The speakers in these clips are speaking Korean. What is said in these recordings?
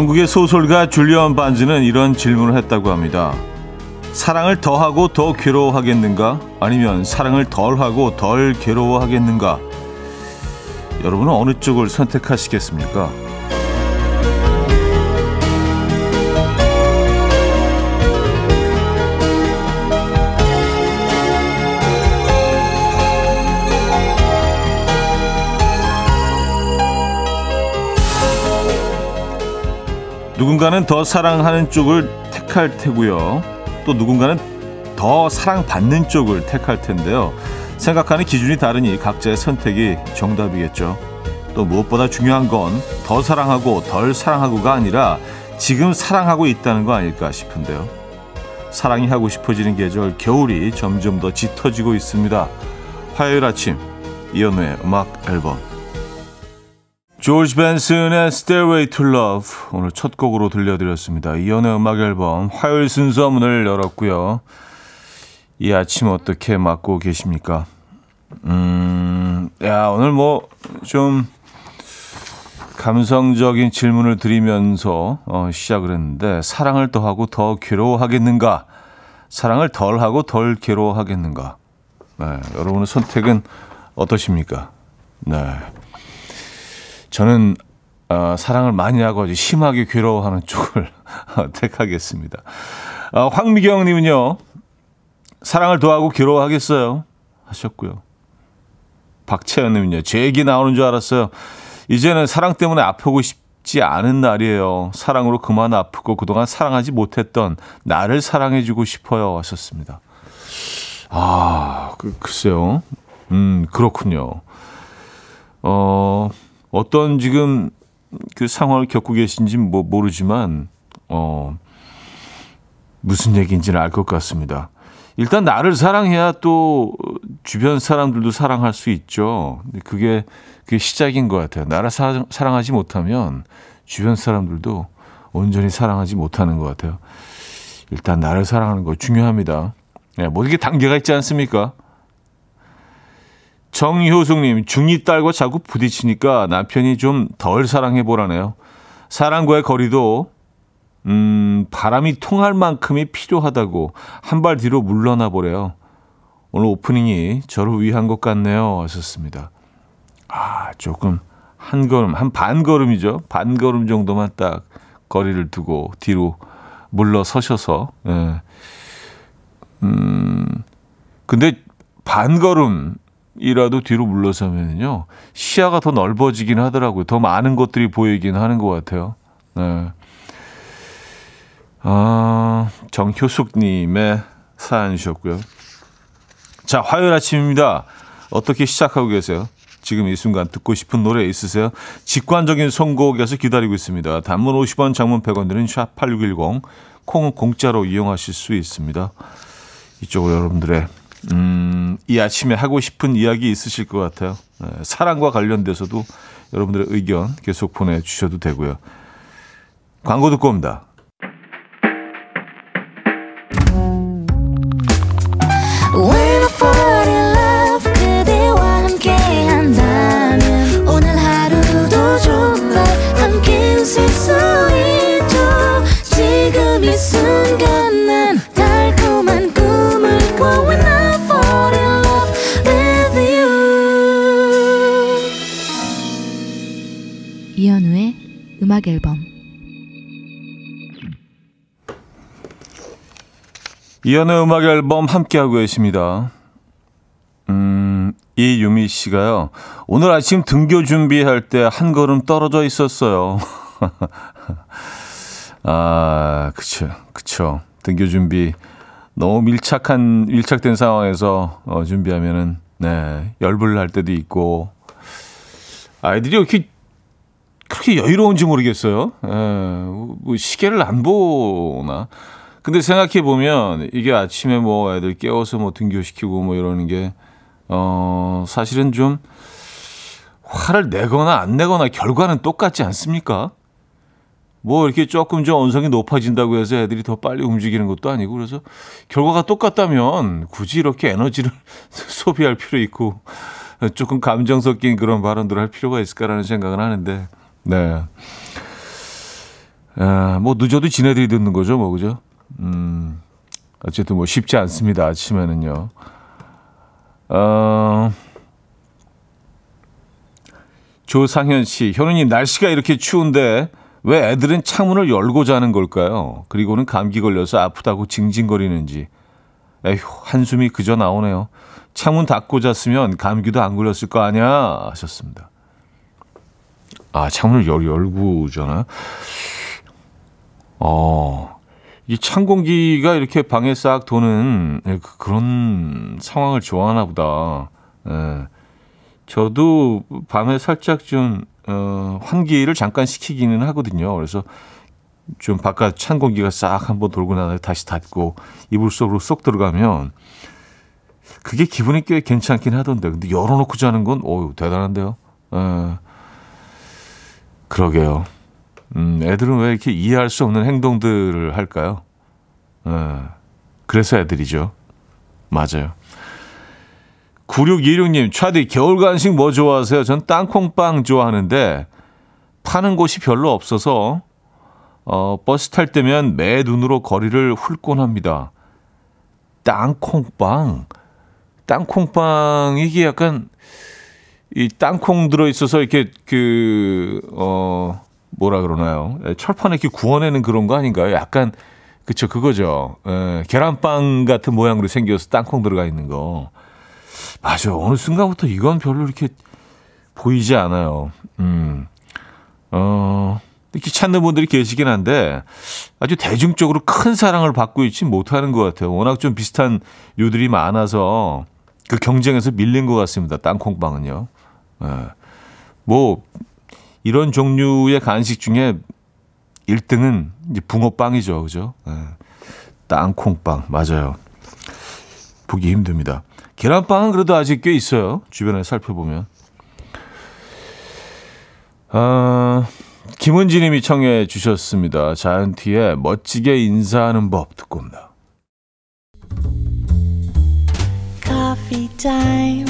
영국의 소설가 줄리언 반즈는 이런 질문을 했다고 합니다. 사랑을 더하고 더 괴로워하겠는가? 아니면 사랑을 덜하고 덜 괴로워하겠는가? 여러분은 어느 쪽을 선택하시겠습니까? 누군가는 더 사랑하는 쪽을 택할 테고요. 또 누군가는 더 사랑받는 쪽을 택할 텐데요. 생각하는 기준이 다르니 각자의 선택이 정답이겠죠. 또 무엇보다 중요한 건 더 사랑하고 덜 사랑하고가 아니라 지금 사랑하고 있다는 거 아닐까 싶은데요. 사랑이 하고 싶어지는 계절 겨울이 점점 더 짙어지고 있습니다. 화요일 아침 이연우의 음악 앨범 조지 벤슨의 Stairway to Love 오늘 첫 곡으로 들려드렸습니다. 이연의 음악 앨범 화요일 순서 문을 열었고요. 이 아침 어떻게 맞고 계십니까? 음, 야 오늘 뭐 좀 감성적인 질문을 드리면서 어, 시작을 했는데 사랑을 더 하고 더 괴로워하겠는가? 사랑을 덜 하고 덜 괴로워하겠는가? 네, 여러분의 선택은 어떠십니까? 네. 저는 어, 사랑을 많이 하고 아주 심하게 괴로워하는 쪽을 택하겠습니다. 어, 황미경 님은요, 사랑을 더하고 괴로워하겠어요. 하셨고요. 박채연 님은요, 제 얘기 나오는 줄 알았어요. 이제는 사랑 때문에 아프고 싶지 않은 날이에요. 사랑으로 그만 아프고 그동안 사랑하지 못했던 나를 사랑해주고 싶어요. 하셨습니다. 아, 그, 글쎄요. 음, 그렇군요. 어, 어떤 지금 그 상황을 겪고 계신지 뭐 모르지만 어 무슨 얘기인지는 알 것 같습니다. 일단 나를 사랑해야 또 주변 사람들도 사랑할 수 있죠. 그게 그게 시작인 것 같아요. 나를 사, 사랑하지 못하면 주변 사람들도 온전히 사랑하지 못하는 것 같아요. 일단 나를 사랑하는 거 중요합니다. 네, 모든 게 단계가 있지 않습니까? 정효숙님, 중2 딸과 자꾸 부딪히니까 남편이 좀 덜 사랑해보라네요. 사랑과의 거리도, 음, 바람이 통할 만큼이 필요하다고 한 발 뒤로 물러나 보래요. 오늘 오프닝이 저를 위한 것 같네요. 하셨습니다. 아, 조금 한 걸음, 한 반 걸음이죠. 반 걸음 정도만 딱 거리를 두고 뒤로 물러서셔서, 예. 음, 근데 반 걸음, 이라도 뒤로 물러서면요 시야가 더 넓어지긴 하더라고요. 더 많은 것들이 보이긴 하는 것 같아요. 네. 아, 정효숙님의 사연이셨고요. 자, 화요일 아침입니다. 어떻게 시작하고 계세요? 지금 이 순간 듣고 싶은 노래 있으세요? 직관적인 선곡에서 기다리고 있습니다. 단문 50원, 장문 100원 드는 샵8610, 콩은 공짜로 이용하실 수 있습니다. 이쪽으로 여러분들의 음, 이 아침에 하고 싶은 이야기 있으실 것 같아요. 네, 사랑과 관련돼서도 여러분들의 의견 계속 보내주셔도 되고요. 광고 듣고 옵니다. 음악 앨범 이연의 음악 앨범 함께하고 계십니다. 음, 이유미 씨가요. 오늘 아침 등교 준비할 때 한 걸음 떨어져 있었어요. 아, 그쵸, 그쵸. 등교 준비. 너무 밀착한, 밀착된 상황에서 어, 준비하면은, 네, 열불 날 때도 있고, 아이들이 이렇게 그렇게 여유로운지 모르겠어요. 에, 예, 뭐 시계를 안 보나. 근데 생각해 보면 이게 아침에 뭐 애들 깨워서 뭐 등교시키고 뭐 이러는 게, 어, 사실은 좀 화를 내거나 안 내거나 결과는 똑같지 않습니까? 뭐 이렇게 조금 좀 언성이 높아진다고 해서 애들이 더 빨리 움직이는 것도 아니고 그래서 결과가 똑같다면 굳이 이렇게 에너지를 소비할 필요 있고 조금 감정 섞인 그런 발언들을 할 필요가 있을까라는 생각은 하는데 네. 아, 뭐 늦어도 지네들이 듣는 거죠, 뭐 그죠? 음, 어쨌든 뭐 쉽지 않습니다. 아침에는요. 어, 조상현 씨, 현우님 날씨가 이렇게 추운데 왜 애들은 창문을 열고 자는 걸까요? 그리고는 감기 걸려서 아프다고 징징거리는지. 에휴, 한숨이 그저 나오네요. 창문 닫고 잤으면 감기도 안 걸렸을 거 아니야 하셨습니다. 아, 창문을 열, 열고 자나? 어, 이 찬 공기가 이렇게 방에 싹 도는 예, 그- 그런 상황을 좋아하나 보다. 예. 저도 밤에 살짝 좀, 어, 환기를 잠깐 시키기는 하거든요. 그래서 좀 바깥 찬 공기가 싹 한번 돌고 나서 다시 닫고 이불 속으로 쏙 들어가면 그게 기분이 꽤 괜찮긴 하던데. 근데 열어놓고 자는 건, 어유 대단한데요. 예. 그러게요. 음, 애들은 왜 이렇게 이해할 수 없는 행동들을 할까요? 예. 그래서 애들이죠. 맞아요. 9626님, 차디, 겨울 간식 뭐 좋아하세요? 전 땅콩빵 좋아하는데, 파는 곳이 별로 없어서, 어, 버스 탈 때면 매 눈으로 거리를 훑곤 합니다. 땅콩빵. 땅콩빵, 이게 약간, 이 땅콩 들어 있어서 이렇게, 그, 어, 뭐라 그러나요? 예, 철판에 이렇게 구워내는 그런 거 아닌가요? 약간, 그쵸, 그거죠. 에, 계란빵 같은 모양으로 생겨서 땅콩 들어가 있는 거. 맞아. 어느 순간부터 이건 별로 이렇게 보이지 않아요. 음. 어, 이렇게 찾는 분들이 계시긴 한데 아주 대중적으로 큰 사랑을 받고 있지 못하는 것 같아요. 워낙 좀 비슷한 류들이 많아서 그 경쟁에서 밀린 것 같습니다. 땅콩빵은요. 예. 뭐, 이런 종류의 간식 중에 1등은 이제 붕어빵이죠. 그죠? 예. 땅콩빵. 맞아요. 보기 힘듭니다. 계란빵은 그래도 아직 꽤 있어요. 주변에 살펴보면. 아, 김은지 님이 청해 주셨습니다. 자이언티의 멋지게 인사하는 법 듣고 옵니다. Coffee time.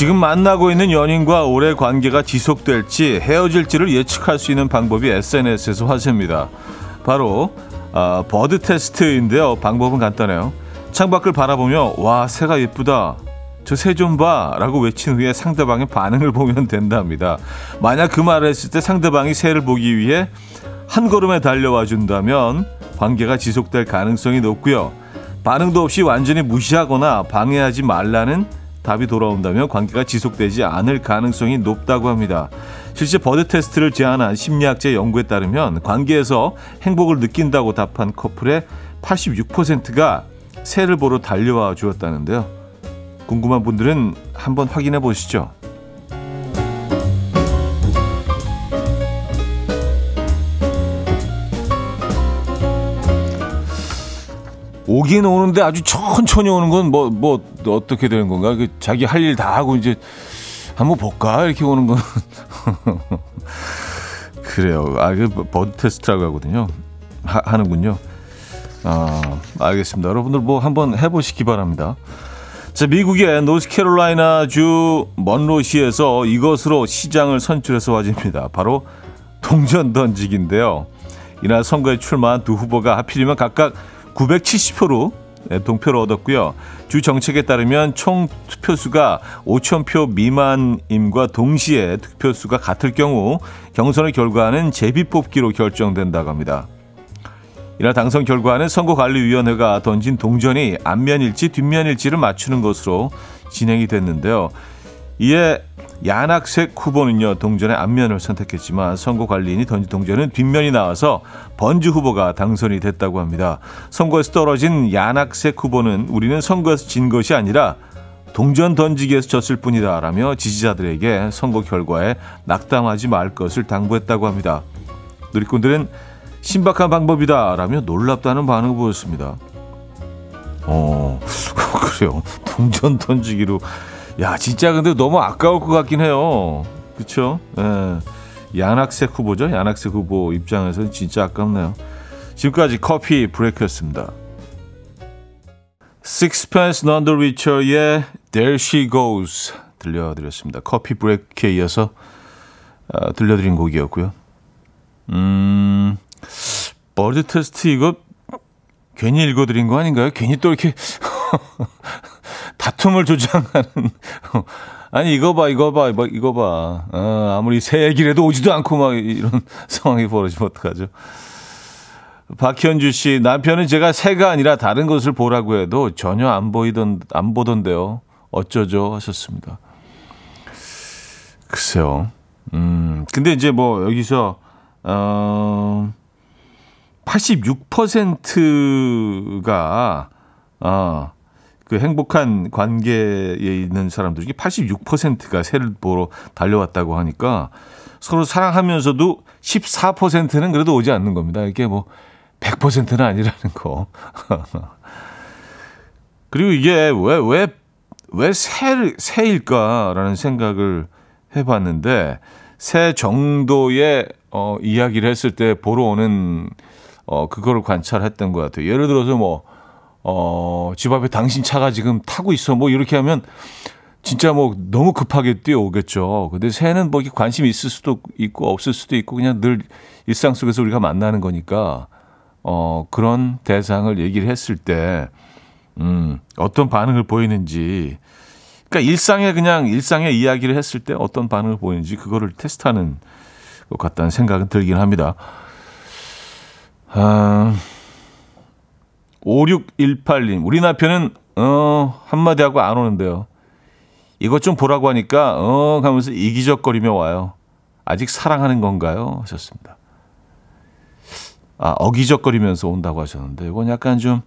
지금 만나고 있는 연인과 오래 관계가 지속될지 헤어질지를 예측할 수 있는 방법이 SNS에서 화제입니다. 바로 아, 버드 테스트인데요. 방법은 간단해요. 창밖을 바라보며 와 새가 예쁘다. 저 새 좀 봐. 라고 외친 후에 상대방의 반응을 보면 된답니다. 만약 그 말을 했을 때 상대방이 새를 보기 위해 한 걸음에 달려와 준다면 관계가 지속될 가능성이 높고요. 반응도 없이 완전히 무시하거나 방해하지 말라는 답이 돌아온다면 관계가 지속되지 않을 가능성이 높다고 합니다. 실제 버드 테스트를 제안한 심리학자 연구에 따르면 관계에서 행복을 느낀다고 답한 커플의 86%가 새를 보러 달려와 주었다는데요. 궁금한 분들은 한번 확인해 보시죠. 오긴 오는데 아주 천천히 오는 건 뭐 뭐 어떻게 되는 건가? 그 자기 할 일 다 하고 이제 한번 볼까 이렇게 오는 건 그래요. 아, 그 버드 테스트라고 하거든요. 하, 하는군요. 아, 알겠습니다. 여러분들 뭐 한번 해보시기 바랍니다. 자, 미국의 노스캐롤라이나주 먼로시에서 이것으로 시장을 선출해서 화제입니다. 바로 동전 던지기인데요. 이날 선거에 출마한 두 후보가 하필이면 각각 970표로 동표를 얻었고요. 주 정책에 따르면 총 투표수가 5천 표 미만임과 동시에 득표수가 같을 경우 경선의 결과는 제비뽑기로 결정된다고 합니다. 이날 당선 결과는 선거관리위원회가 던진 동전이 앞면일지 뒷면일지를 맞추는 것으로 진행이 됐는데요. 이에 야낙색 후보는요 동전의 앞면을 선택했지만 선거 관리인이 던진 동전은 뒷면이 나와서 번주 후보가 당선이 됐다고 합니다. 선거에서 떨어진 야낙색 후보는 우리는 선거에서 진 것이 아니라 동전 던지기에서 졌을 뿐이다라며 지지자들에게 선거 결과에 낙담하지 말 것을 당부했다고 합니다. 누리꾼들은 신박한 방법이다. 라며 놀랍다는 반응을 보였습니다. 어, 그래요. 동전 던지기로. 야, 진짜 근데 너무 아까울 것 같긴 해요. 그쵸? 예. 양학색 후보죠. 양학색 후보 입장에서는 진짜 아깝네요. 지금까지 커피 브레이크였습니다. Sixpence None the Richer의 There She Goes 들려드렸습니다. 커피 브레이크에 이어서 아, 들려드린 곡이었고요. 음, 버드 테스트 이거 괜히 읽어드린 거 아닌가요? 괜히 또 이렇게 다툼을 조장하는 아니 이거 봐 이거 봐 뭐, 이거 봐 어, 아무리 새 얘기라도 오지도 않고 막 이런 상황이 벌어지면 어떡하죠? 박현주 씨 남편은 제가 새가 아니라 다른 것을 보라고 해도 전혀 안 보이던 안 보던데요. 어쩌죠 하셨습니다. 글쎄요. 음 근데 이제 뭐 여기서 어 86%가 어, 그 행복한 관계에 있는 사람들 중에 86%가 새를 보러 달려왔다고 하니까 서로 사랑하면서도 14%는 그래도 오지 않는 겁니다. 이게 뭐 100%는 아니라는 거. 그리고 이게 왜, 왜, 왜 새, 새일까라는 생각을 해봤는데, 새 정도의, 어, 이야기를 했을 때 보러 오는, 어, 그거를 관찰했던 것 같아요. 예를 들어서 뭐, 어, 집 앞에 당신 차가 지금 타고 있어. 뭐 이렇게 하면 진짜 뭐 너무 급하게 뛰어오겠죠. 근데 새는 뭐 관심이 있을 수도 있고 없을 수도 있고 그냥 늘 일상 속에서 우리가 만나는 거니까 어, 그런 대상을 얘기를 했을 때, 음, 어떤 반응을 보이는지, 그러니까 일상에 그냥 일상의 이야기를 했을 때 어떤 반응을 보이는지 그거를 테스트하는 것 같다는 생각은 들긴 합니다. 아, 5618님, 우리 남편은, 어, 한마디 하고 안 오는데요. 이것 좀 보라고 하니까, 어, 하면서 이기적거리며 와요. 아직 사랑하는 건가요? 하셨습니다. 아, 어기적거리면서 온다고 하셨는데, 이건 약간 좀,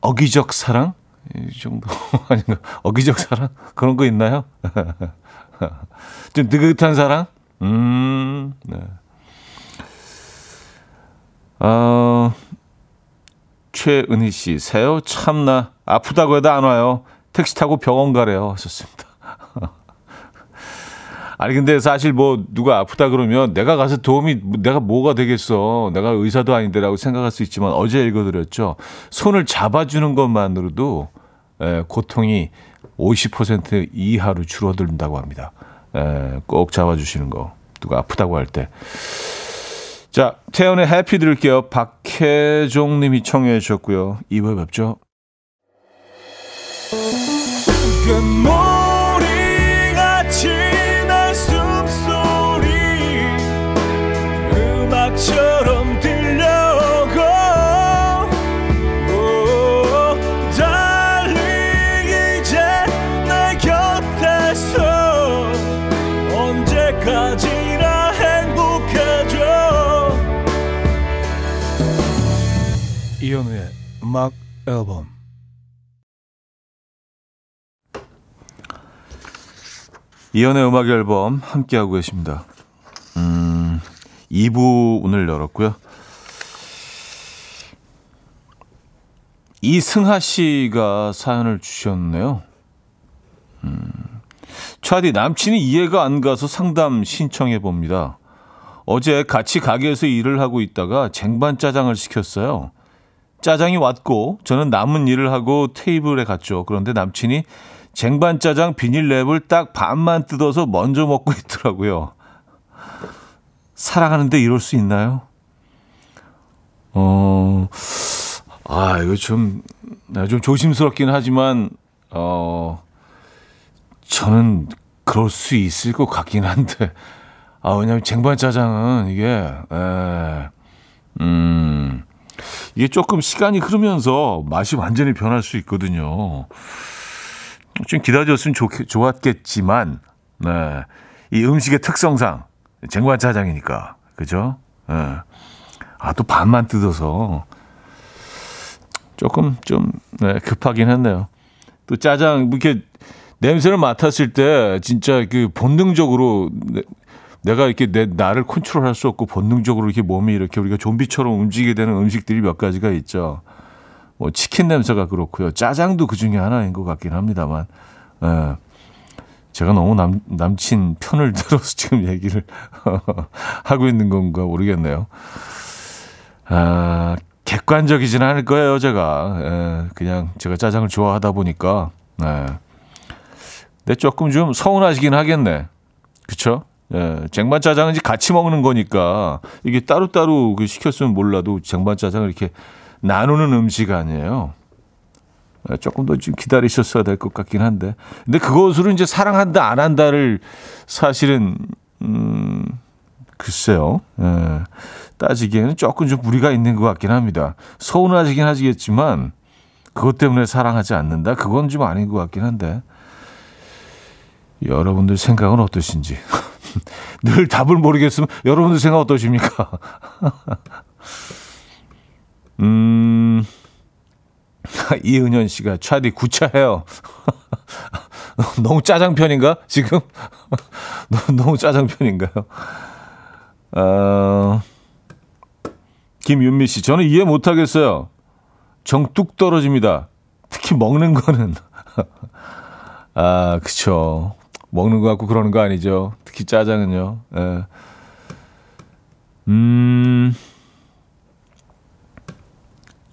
어기적 사랑? 이 정도 아닌가? 어기적 사랑? 그런 거 있나요? 좀 느긋한 사랑? 음, 네. 어, 최은희 씨, 새요? 참나. 아프다고 해도 안 와요. 택시 타고 병원 가래요. 하셨습니다. 아니 근데 사실 뭐 누가 아프다 그러면 내가 가서 도움이 내가 뭐가 되겠어 내가 의사도 아닌데라고 생각할 수 있지만 어제 읽어드렸죠 손을 잡아주는 것만으로도 에, 고통이 50% 이하로 줄어든다고 합니다 에, 꼭 잡아주시는 거 누가 아프다고 할 때 자 태연의 해피 들을게요. 박혜종 님이 청해 주셨고요. 2부에 뵙죠 이현우의 음악 앨범 이연의 음악 앨범 함께하고 계십니다. 음, 2부 문을 열었고요. 이승하 씨가 사연을 주셨네요. 음, 차디 남친이 이해가 안 가서 상담 신청해 봅니다. 어제 같이 가게에서 일을 하고 있다가 쟁반 짜장을 시켰어요. 짜장이 왔고 저는 남은 일을 하고 테이블에 갔죠. 그런데 남친이 쟁반 짜장 비닐랩을 딱 반만 뜯어서 먼저 먹고 있더라고요. 사랑하는데 이럴 수 있나요? 어, 아, 이거 좀, 좀 조심스럽긴 하지만, 어, 저는 그럴 수 있을 것 같긴 한데, 아, 왜냐면 쟁반 짜장은 이게, 에, 음, 이게 조금 시간이 흐르면서 맛이 완전히 변할 수 있거든요. 좀 기다렸으면 좋, 좋았겠지만, 네. 이 음식의 특성상, 쟁반 짜장이니까, 그죠? 네. 아, 또 반만 뜯어서, 조금 좀, 네, 급하긴 했네요. 또 짜장, 뭐 이렇게 냄새를 맡았을 때, 진짜 그 본능적으로, 내가 이렇게 내 나를 컨트롤할 수 없고 본능적으로 이렇게 몸이 이렇게 우리가 좀비처럼 움직이게 되는 음식들이 몇 가지가 있죠. 뭐 치킨 냄새가 그렇고요. 짜장도 그 중에 하나인 것 같긴 합니다만. 예. 제가 너무 남, 남친 편을 들어서 지금 얘기를 하고 있는 건가 모르겠네요. 아, 객관적이진 않을 거예요, 제가. 예, 그냥 제가 짜장을 좋아하다 보니까. 예. 근데 조금 좀 서운하시긴 하겠네. 그쵸? 예, 쟁반 짜장은 이제 같이 먹는 거니까 이게 따로따로 그 시켰으면 몰라도 쟁반 짜장을 이렇게 나누는 음식 아니에요. 예, 조금 더 좀 기다리셨어야 될 것 같긴 한데. 근데 그것으로 이제 사랑한다, 안 한다를 사실은, 음, 글쎄요. 예, 따지기에는 조금 좀 무리가 있는 것 같긴 합니다. 서운하시긴 하시겠지만, 그것 때문에 사랑하지 않는다? 그건 좀 아닌 것 같긴 한데. 여러분들 생각은 어떠신지. 늘 답을 모르겠으면 여러분들 생각 어떠십니까? 음, 이은현 씨가 차디 구차해요. 너무 짜장 편인가? 지금? 너무 짜장 편인가요? 어, 김윤미 씨, 저는 이해 못 하겠어요. 정뚝 떨어집니다. 특히 먹는 거는. 아, 그쵸. 먹는 거 갖고 그러는 거 아니죠. 특히 짜장은요. 예. 음.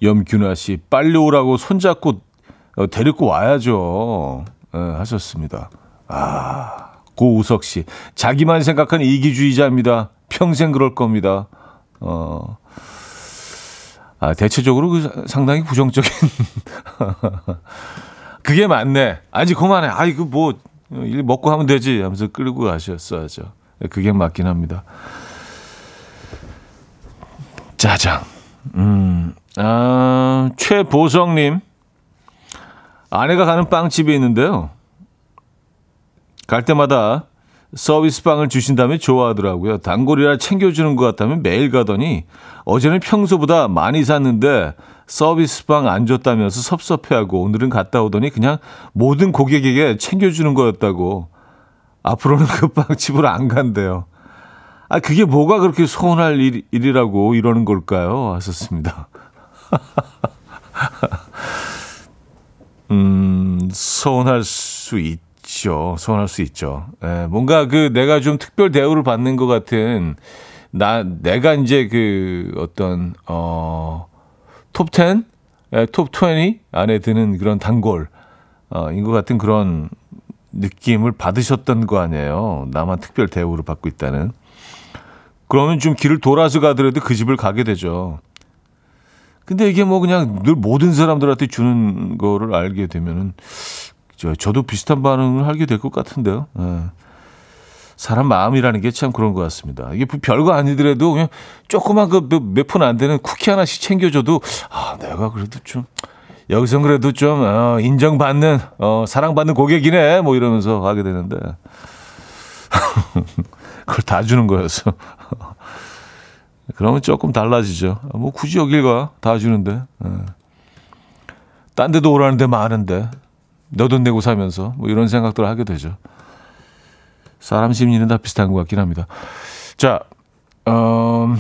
염균아 씨, 빨리 오라고 손잡고 어, 데리고 와야죠. 예, 하셨습니다. 아, 고우석 씨, 자기만 생각하는 이기주의자입니다. 평생 그럴 겁니다. 어, 아, 대체적으로 그 상당히 부정적인. 그게 맞네. 아니, 그만해. 아이, 그 뭐, 일 먹고 하면 되지. 하면서 끌고 가셨어야죠. 그게 맞긴 합니다. 짜장. 음, 아, 최보성님. 아내가 가는 빵집이 있는데요. 갈 때마다 서비스 빵을 주신다면 좋아하더라고요. 단골이라 챙겨주는 것 같다면 매일 가더니 어제는 평소보다 많이 샀는데 서비스 빵안 줬다면서 섭섭해하고 오늘은 갔다 오더니 그냥 모든 고객에게 챙겨주는 거였다고 앞으로는 그 빵집으로 안 간대요. 아 그게 뭐가 그렇게 서운할 일, 일이라고 이러는 걸까요? 하셨습니다. 음 서운할 수 있죠. 서운할 수 있죠. 예, 뭔가 그 내가 좀 특별 대우를 받는 것 같은 나 내가 이제 그 어떤 어 톱 10, 예, 톱20 안에 드는 그런 단골, 어, 인것 같은 그런 느낌을 받으셨던 거 아니에요. 나만 특별 대우를 받고 있다는. 그러면 좀 길을 돌아서 가더라도 그 집을 가게 되죠. 근데 이게 뭐 그냥 늘 모든 사람들한테 주는 거를 알게 되면은, 저, 저도 비슷한 반응을 하게 될 것 같은데요. 예. 사람 마음이라는 게 참 그런 것 같습니다. 이게 별거 아니더라도 그냥 조그만 그 몇 푼 안 되는 쿠키 하나씩 챙겨줘도 아 내가 그래도 좀 여기선 그래도 좀 어, 인정받는 어, 사랑받는 고객이네 뭐 이러면서 하게 되는데 그걸 다 주는 거여서 그러면 조금 달라지죠. 뭐 굳이 여길 가 다 주는데 예. 딴 데도 오라는데 많은데 너돈 내고 사면서 뭐 이런 생각들을 하게 되죠. 사람 심리는 다 비슷한 것 같긴 합니다. 자, 음,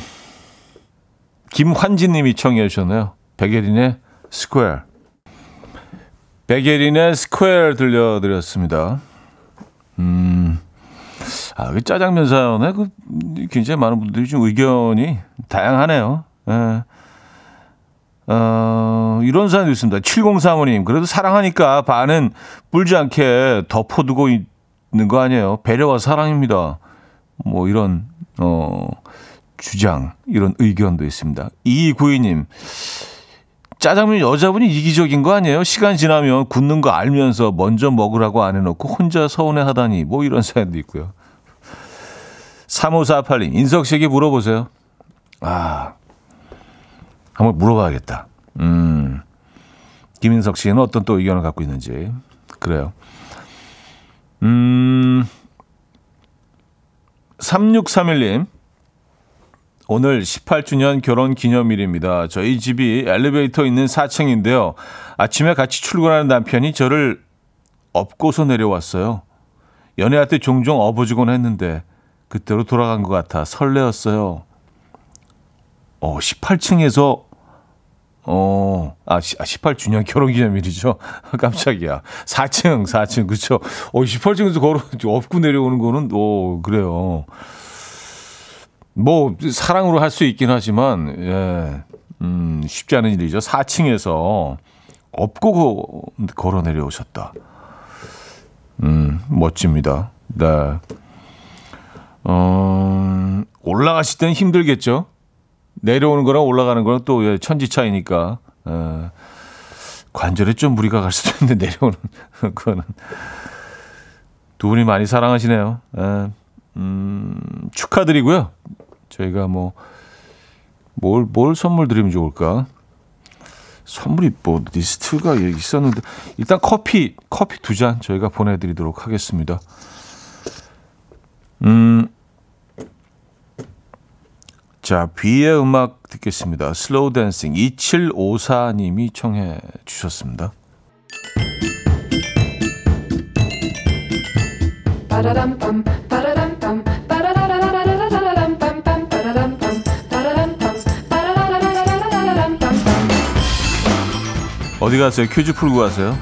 김환진 님이 청해 주셨네요. 백예린의 Square. 백예린의 Square 들려드렸습니다. 음, 아, 그 짜장면 사연에 그 굉장히 많은 분들이 좀 의견이 다양하네요. 예. 어, 이런 사연도 있습니다. 7035님, 그래도 사랑하니까 반은 불지 않게 덮어두고 있는 거 아니에요. 배려와 사랑입니다. 뭐 이런, 어, 주장, 이런 의견도 있습니다. 2292님, 짜장면 여자분이 이기적인 거 아니에요? 시간 지나면 굳는 거 알면서 먼저 먹으라고 안 해놓고 혼자 서운해 하다니, 뭐 이런 사연도 있고요. 3548님, 인석 씨에게 물어보세요. 아, 한번 물어봐야겠다. 음, 김인석 씨는 어떤 또 의견을 갖고 있는지. 그래요. 음, 3631님. 오늘 18주년 결혼 기념일입니다. 저희 집이 엘리베이터 있는 4층인데요. 아침에 같이 출근하는 남편이 저를 업고서 내려왔어요. 연애할 때 종종 업어주곤 했는데 그때로 돌아간 것 같아 설레었어요. 어, 18층에서 어, 아, 18주년 결혼기념일이죠. 깜짝이야. 4층, 4층, 그쵸. 어, 18층에서 걸어, 업고 내려오는 거는, 오, 그래요. 뭐, 사랑으로 할 수 있긴 하지만, 예, 음, 쉽지 않은 일이죠. 4층에서 업고 걸어 내려오셨다. 음, 멋집니다. 네. 어, 올라가실 때는 힘들겠죠? 내려오는 거랑 올라가는 거랑 또 예, 천지 차이니까 에, 관절에 좀 무리가 갈 수도 있는데 내려오는 거는 두 분이 많이 사랑하시네요. 에, 음, 축하드리고요. 저희가 뭐 뭘, 뭘 선물 드리면 좋을까? 선물이 뭐 리스트가 있었는데 일단 커피 커피 두 잔 저희가 보내드리도록 하겠습니다. 음. 자, 비의 음악 듣겠습니다. 슬로우 댄싱 2754님이 청해 주셨습니다. 어디 가세요? 퀴즈 풀고 가세요?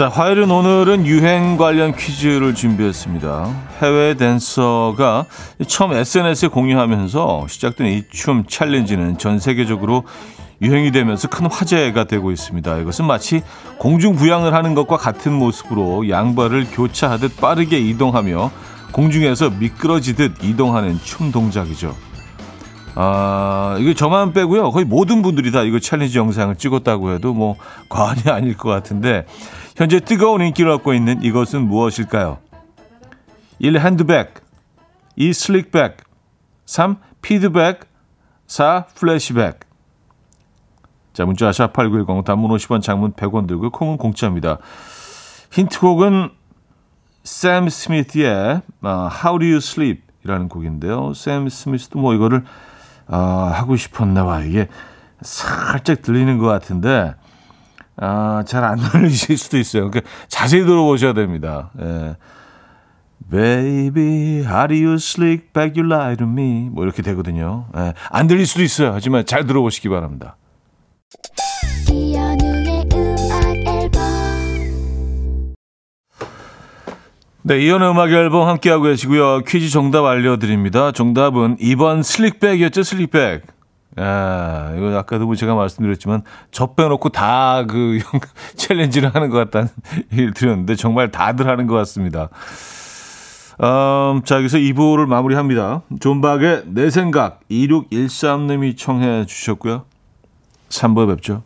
자, 화요일은 오늘은 유행 관련 퀴즈를 준비했습니다. 해외 댄서가 처음 SNS에 공유하면서 시작된 이 춤 챌린지는 전 세계적으로 유행이 되면서 큰 화제가 되고 있습니다. 이것은 마치 공중 부양을 하는 것과 같은 모습으로 양발을 교차하듯 빠르게 이동하며 공중에서 미끄러지듯 이동하는 춤 동작이죠. 아, 이거 저만 빼고요. 거의 모든 분들이 다 이거 챌린지 영상을 찍었다고 해도 뭐 과언이 아닐 것 같은데 현재 뜨거운 인기를 얻고 있는 이것은 무엇일까요? 1. 핸드백 2. slickback 3. 피드백 4. 플래시백 자 문자 샵8910 단문 50원 장문 100원 들고 콩은 공짜입니다. 힌트곡은 샘 스미스의 아, How Do You Sleep 이라는 곡인데요. 샘 스미스도 뭐 이거를 아, 하고 싶었나 봐요. 이게 살짝 들리는 것 같은데 아, 잘 안 들리실 수도 있어요. 그러니까 자세히 들어보셔야 됩니다. 예. Baby, how do you sleep back you lie to me? 뭐 이렇게 되거든요. 예. 안 들릴 수도 있어요. 하지만 잘 들어보시기 바랍니다. 네, 이현의 음악 앨범 함께하고 계시고요. 퀴즈 정답 알려드립니다. 정답은 2번 슬릭백이었죠, 슬릭백. 아, 이거 아까도 뭐 제가 말씀드렸지만, 저 빼놓고 다 그 챌린지를 하는 것 같다는 얘기를 드렸는데, 정말 다들 하는 것 같습니다. 음, 자, 여기서 2부를 마무리합니다. 존박의 내 생각 2613님이 청해 주셨고요. 3부에 뵙죠.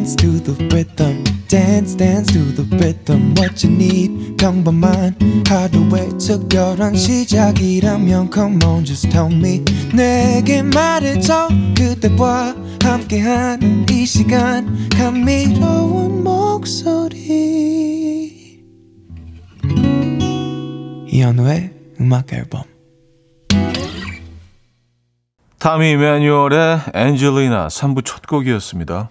Dance to the rhythm. Dance, dance to the rhythm. What you need, 평범한 하루의 특별한 시작이라면 Come on, just tell me. 내게 말해줘. 그대와 함께한 이 시간. 감미로운 목소리. 이현우의 음악 앨범. 타미 매뉴얼의 엔젤리나 3부 첫 곡이었습니다.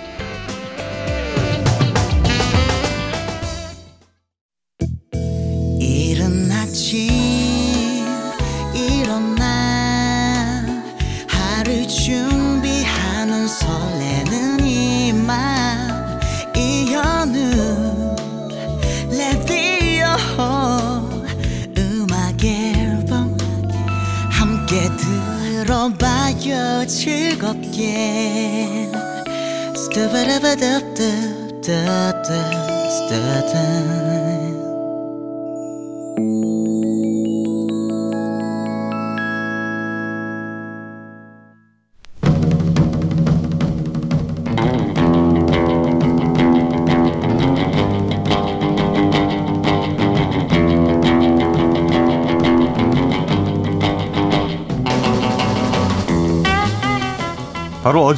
즐겁게. 스타바라바답답답답. 바로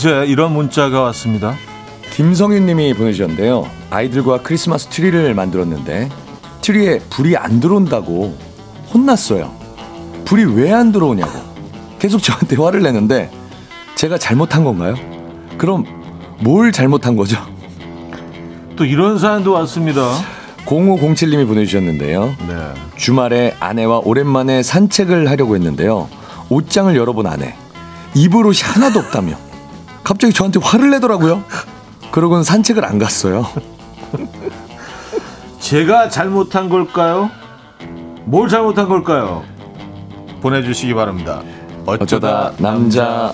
어제 이런 문자가 왔습니다. 김성윤 님이 보내주셨는데요. 아이들과 크리스마스 트리를 만들었는데 트리에 불이 안 들어온다고 혼났어요. 불이 왜 안 들어오냐고. 계속 저한테 화를 내는데 제가 잘못한 건가요? 그럼 뭘 잘못한 거죠? 또 이런 사연도 왔습니다. 0507님이 보내주셨는데요. 네. 주말에 아내와 오랜만에 산책을 하려고 했는데요. 옷장을 열어본 아내. 입을 옷이 하나도 없다며. 갑자기 저한테 화를 내더라고요. 그러고는 산책을 안 갔어요. 제가 잘못한 걸까요? 뭘 잘못한 걸까요? 보내주시기 바랍니다. 어쩌다 남자 자,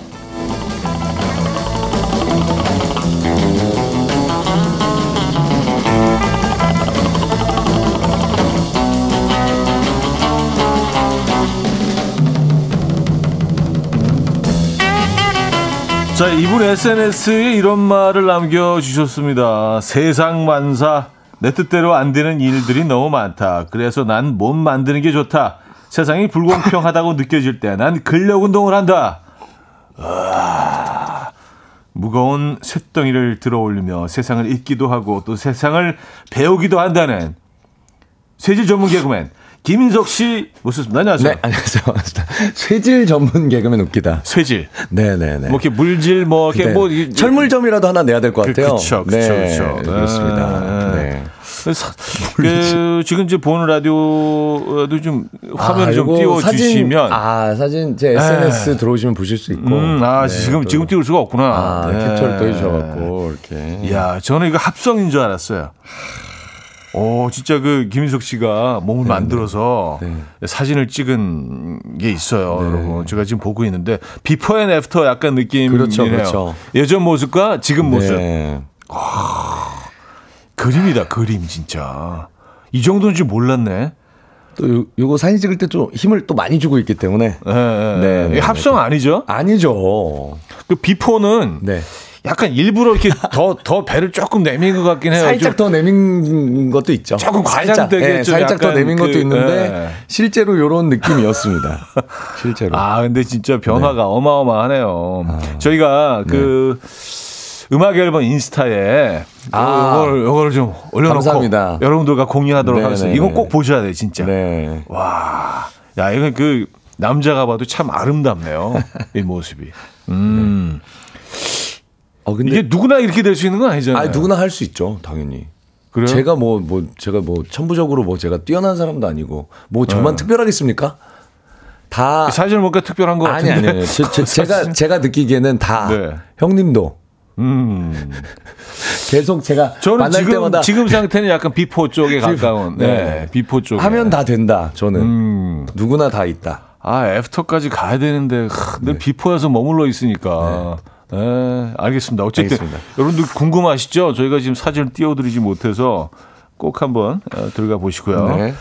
이분 SNS에 이런 말을 남겨주셨습니다. 세상 만사, 내 뜻대로 안 되는 일들이 너무 많다. 그래서 난 몸 만드는 게 좋다. 세상이 불공평하다고 느껴질 때 난 근력 운동을 한다. 아, 무거운 쇳덩이를 들어 올리며 세상을 잊기도 하고 또 세상을 배우기도 한다는 쇠질 전문 개그맨 김인석 씨 모셨습니다. 안녕하세요. 네 안녕하세요. 쇠질 전문 개그맨 웃기다 쇠질. 네 네 네 뭐 이렇게 물질 뭐 이렇게 네. 뭐 이- 철물점이라도 하나 내야 될것 그, 같아요 그쵸, 그쵸, 네. 그렇습니다 네. 네. 그래서 그 지금 이제 보는 라디오도 좀 화면을 아, 좀 요거 띄워 사진, 주시면 아 사진 제 SNS 들어오시면 보실 수 있고 음, 아, 네, 지금 또. 지금 띄울 수가 없구나. 아 네. 캡처를 또 해주셔갖고 이렇게 야, 저는 이거 합성인 줄 알았어요. 오, 진짜 그 김인석 씨가 몸을 만들어서 네. 사진을 찍은 게 있어요, 여러분. 제가 지금 보고 있는데 before and after 약간 느낌이네요. 그렇죠, 그렇죠. 예전 모습과 지금 모습. 네. 그림이다, 그림 진짜. 이 정도인 줄 몰랐네. 또 요, 요거 사진 찍을 때 좀 힘을 또 많이 주고 있기 때문에 네, 예. 네, 이게 합성 아니죠? 아니죠 그 before는 네 약간 일부러 이렇게 더, 더 배를 조금 내민 것 같긴 해요. 살짝 좀더 내민 것도 있죠. 조금 살짝, 과장되게 예, 좀 살짝 더 내민 것도 그, 있는데 예. 실제로 이런 느낌이었습니다. 실제로. 아, 근데 진짜 변화가 어마어마하네요. 저희가 그 음악 앨범 인스타에 아. 요걸, 요거를 좀 올려놓고 감사합니다. 여러분들과 공유하도록 네, 하겠습니다. 네, 이건 네. 꼭 보셔야 돼요, 진짜. 네. 와, 야, 이건 그 남자가 봐도 참 아름답네요. 이 모습이. 음. 어 근데 이게 누구나 이렇게 될 수 있는 건 아니잖아요. 아 누구나 할 수 있죠, 당연히. 그래요? 제가 뭐 뭐 제가 뭐 천부적으로 뭐 제가 뛰어난 사람도 아니고 뭐 네. 저만 특별하겠습니까? 다 사진을 보니까 특별한 것 아니 같은데. 아니 아니. 제, 제, 제가 제가 느끼기에는 다 네. 형님도 음. 계속 제가 저는 만날 지금 때마다 지금 상태는 약간 before 쪽에 가까운. 네. 네. before 쪽에. 하면 다 된다. 저는 음. 누구나 다 있다. 아, after까지 가야 되는데 하, 늘 before에서 머물러 있으니까. 네. 알겠습니다. 어쨌든 알겠습니다. 여러분들 궁금하시죠? 저희가 지금 사진을 띄워드리지 못해서 꼭 한번 어, 들어가 보시고요. 네.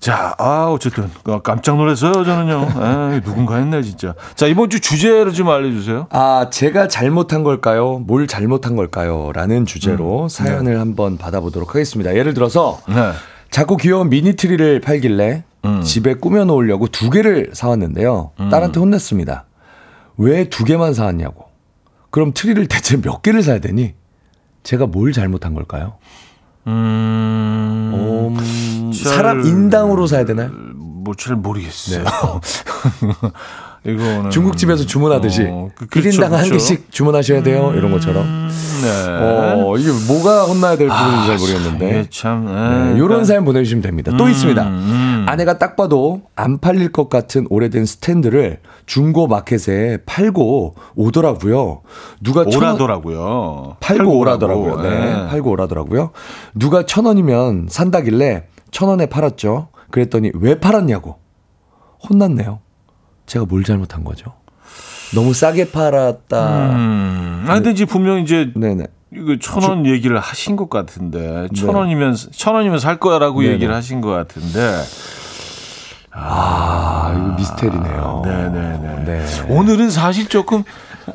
자, 아, 어쨌든 어, 깜짝 놀랐어요, 저는요. 에이, 누군가 했네, 진짜. 자, 이번 주 주제를 좀 알려주세요. 아, 제가 잘못한 걸까요? 뭘 잘못한 걸까요? 라는 주제로 음. 사연을 한번 받아보도록 하겠습니다. 예를 들어서 네. 자꾸 귀여운 미니 트리를 팔길래 음. 집에 꾸며 놓으려고 두 개를 사왔는데요. 딸한테 혼났습니다. 왜 두 개만 사왔냐고. 그럼 트리를 대체 몇 개를 사야 되니? 제가 뭘 잘못한 걸까요? 음, 음, 잘- 사람 인당으로 사야 되나요? 뭐 잘 모르겠어요. 이거는 중국집에서 주문하듯이 어, 그- 1인당 한 그렇죠. 개씩 주문하셔야 돼요. 이런 것처럼. 네. 어, 이게 뭐가 혼나야 될 부분인지 잘 모르겠는데. 참 네, 네, 요런 사연 보내주시면 됩니다. 또 음, 있습니다. 음. 아내가 딱 봐도 안 팔릴 것 같은 오래된 스탠드를 중고 마켓에 팔고 오더라고요. 누가 오라더라고요. 팔고 오라더라고요. 네, 네. 팔고 오라더라고요. 누가 천 원이면 산다길래 천 원에 팔았죠. 그랬더니 왜 팔았냐고 혼났네요. 제가 뭘 잘못한 거죠? 너무 싸게 팔았다. 음. 아, 근데 이제 분명 이제 네네. 이거 천원 얘기를 하신 것 같은데 천 원이면 천 원이면 살 거야라고 네네. 얘기를 하신 것 같은데 아, 이거 미스테리네요. 네네네. 네. 오늘은 사실 조금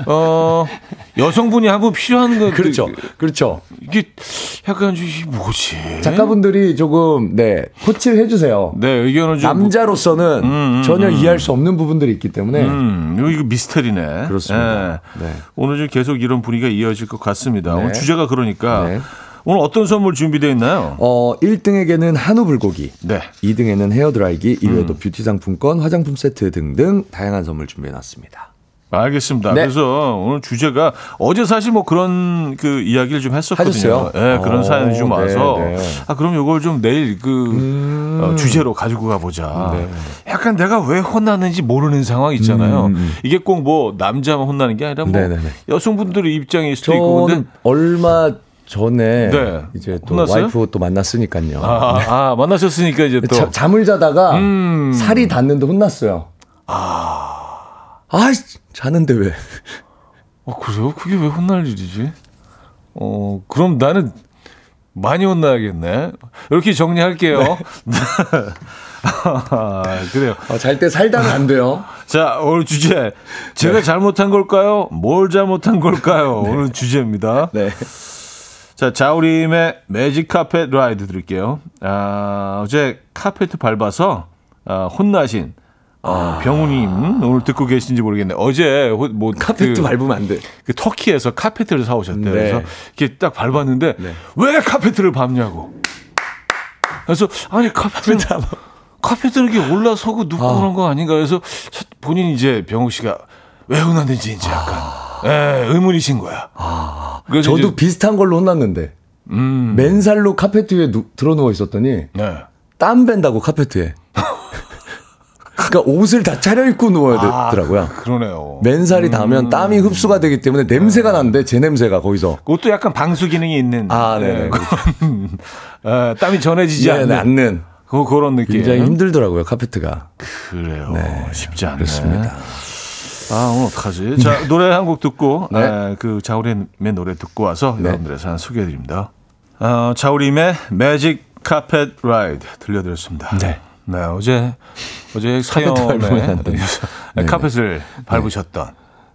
어 여성분이 한 분 필요한 거 그렇죠. 그렇죠. 이게 약간 좀 이게 뭐지? 작가분들이 조금 네 코치를 해주세요. 네 의견을 좀 남자로서는 음, 전혀 음. 이해할 수 없는 부분들이 있기 때문에 음, 이거- 미스터리네. 그렇습니다. 예. 네. 오늘 좀 계속 이런 분위기가 이어질 것 같습니다. 네. 오늘 주제가 그러니까 네. 오늘 어떤 선물 준비되어 있나요? 어 1등에게는 한우 불고기, 네. 2등에는 헤어드라이기, 이외에도 음. 뷰티 상품권, 화장품 세트 등등 다양한 선물 준비해 놨습니다. 알겠습니다. 네. 그래서 오늘 주제가 어제 사실 뭐 그런 그 이야기를 좀 했었거든요. 예, 그런 어, 사연이 좀 네, 와서 네. 아 그럼 요걸 좀 내일 그 음. 어, 주제로 가지고 가보자. 네. 약간 내가 왜 혼났는지 모르는 상황 있잖아요. 음, 음. 이게 꼭 뭐 남자만 혼나는 게 아니라 뭐 네네네. 여성분들의 입장일 수도 있고 근데 얼마 전에 네. 이제 또 혼났어요? 와이프 또 만났으니까요. 아, 아, 만나셨으니까 이제 또 자- 잠을 자다가 음. 살이 닿는데 혼났어요. 아, 자는데 왜? 어, 그래요? 그게 왜 혼날 일이지? 어, 그럼 나는 많이 혼나야겠네. 이렇게 정리할게요. 아, 그래요. 어, 잘때 살다면 안 돼요. 자, 오늘 주제. 제가 잘못한 걸까요? 뭘 잘못한 걸까요? 오늘 주제입니다. 네. 자, 자우림의 매직 카펫 라이드 들을게요. 아, 어제 카페트 밟아서 아, 혼나신 어, 병우님 오늘 듣고 계신지 모르겠네. 어제 호- 뭐 카페트 그- 밟으면 안 돼. 그 터키에서 카페트를 사오셨대요. 네. 그래서 이렇게 딱 밟았는데 네. 왜 카페트를 밟냐고. 그래서 아니 카페트 카페트는 이렇게 올라서고 눕고 그런 거 아닌가. 그래서 첫- 본인이 이제 병욱 씨가 왜 혼났는지 이제 약간 예, 의문이신 거야. 그래서 저도 비슷한 걸로 혼났는데 음, 맨살로 카페트 위에 누, 들어 누워 있었더니 네. 땀 밴다고 카페트에. 그러니까 옷을 다 차려입고 누워야 아, 되더라고요. 그러네요. 맨살이 닿으면 땀이 흡수가 되기 때문에 냄새가 나는데 제 냄새가 거기서. 그것도 약간 방수 기능이 있는. 아, 네네. 예, 그런, 예, 땀이 전해지지 네, 않는 네, 않는. 그, 그런 느낌. 굉장히 힘들더라고요 카페트가. 그래요. 쉽지 않네. 그렇습니다. 아, 오늘 어떡하지? 자, 노래 한 곡 듣고, 네. 아, 그 자우림의 노래 듣고 와서 네. 여러분들의 사연 소개해드립니다. 어, 자우림의 매직 카펫 라이드 들려드렸습니다. 네. 네, 어제, 어제 사연에 되네. 네. 카펫을 밟으셨던.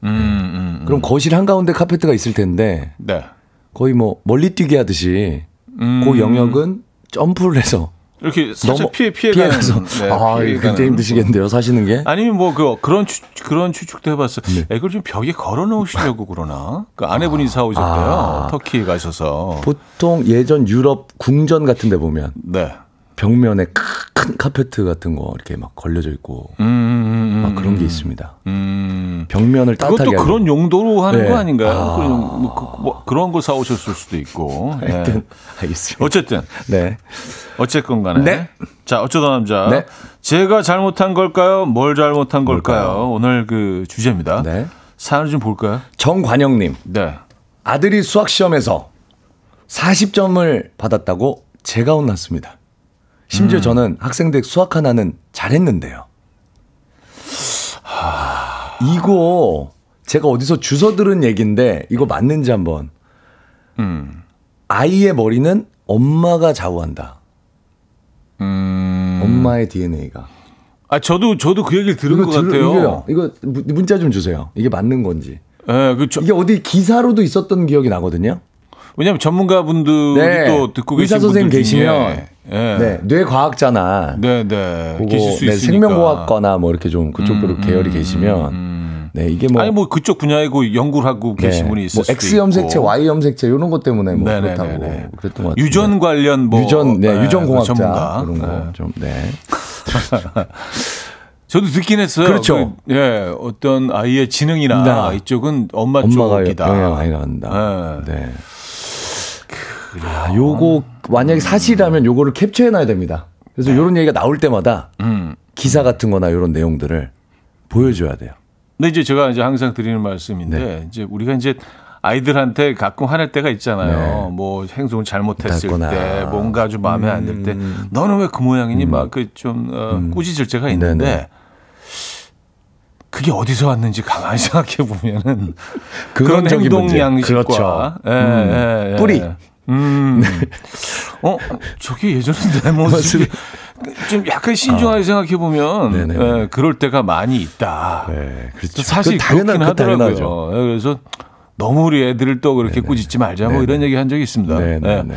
음, 음, 음. 그럼 거실 한 가운데 카페트가 있을 텐데 네. 거의 뭐 멀리 뛰기 하듯이 음, 그 영역은 점프를 해서 이렇게 살짝 피해. 피해가서 네, 아. 굉장히 힘드시겠는데요 사시는 게 아니면 뭐 그 그런 추, 그런 추측도 해봤어. 네. 애걸 좀 벽에 걸어 놓으시려고 그러나 그 아내분이 사오셨대요. 아. 터키에 가셔서. 보통 예전 유럽 궁전 같은 데 보면 네. 벽면에 큰 카페트 같은 거 이렇게 막 걸려져 있고 음, 음, 음, 막 그런 게 있습니다. 음. 벽면을 따뜻하게 그것도 그런 용도로 하는 네. 거 아닌가요? 아. 그런, 뭐, 그, 뭐 그런 걸 사오셨을 수도 있고. 예. 하여튼 알겠습니다. 어쨌든 네. 어쨌건 간에. 네. 자, 어쩌다 남자. 네. 제가 잘못한 걸까요? 뭘 잘못한 걸까요? 오늘 그 주제입니다. 네. 사연을 좀 볼까요? 정관영님 네. 아들이 수학 시험에서 40점을 받았다고 제가 혼났습니다. 심지어 저는 학생들 수학 하나는 잘했는데요. 이거 제가 어디서 주워 들은 얘기인데 이거 맞는지 한번. 음. 아이의 머리는 엄마가 좌우한다. 음. 엄마의 DNA가. 아, 저도, 저도 그 얘기를 들은 것 같아요. 이거요. 이거 무- 문자 좀 주세요. 이게 맞는 건지. 예, 그, 저, 이게 어디 기사로도 있었던 기억이 나거든요. 왜냐면 전문가분들이 네. 또 듣고 의사 계신 선생님 분들 중에 계시면 예. 네, 뇌과학자나 네, 네. 그거 계실 수 네, 있으니까. 생명공학과나 뭐 이렇게 좀 그쪽 으로 음, 계열이 음, 계시면 음. 네 이게 뭐, 아니 뭐 그쪽 분야이고 연구를 하고 네, 계신 분이 있을 뭐 X 염색체, 있고. Y 염색체 이런 것 때문에 뭐 네네네네. 그렇다고 그랬던 것 같아요. 유전 관련 뭐 유전 네, 네, 유전 공학자 전문가. 그런 네. 거좀 네. 저도 듣긴 했어요. 그렇죠. 그, 예, 어떤 아이의 지능이나 네. 이쪽은 엄마 엄마가 쪽이다. 영향 많이 간다. 네. 네. 아, 요거 만약에 사실이라면 요거를 캡처해 놔야 됩니다. 그래서 요런 얘기가 나올 때마다 음. 기사 같은 거나 요런 내용들을 보여줘야 돼요. 근데 이제 제가 이제 항상 드리는 말씀인데 네. 이제 우리가 이제 아이들한테 가끔 화낼 때가 있잖아요. 네. 뭐 행동을 잘못했을 닮거나. 때 뭔가 좀 마음에 안들때 음. 너는 왜 그 모양이니 막그좀 어, 꾸짖을 때가 있는데 네네. 그게 어디서 왔는지 가만히 생각해 보면은 그런 행동. 양식과 그렇죠. 예, 음. 예, 예. 뿌리. 음. 어, 저게 예전에 내 모습이 좀 약간 신중하게 생각해 보면 아. 네네. 예, 그럴 때가 많이 있다. 네, 그렇죠. 사실 당연한- 하더라고요. 당연하죠. 예, 그래서 너무 우리 애들을 또 그렇게 꾸짖지 말자 뭐 이런 얘기 한 적이 있습니다. 네, 네, 예. 네.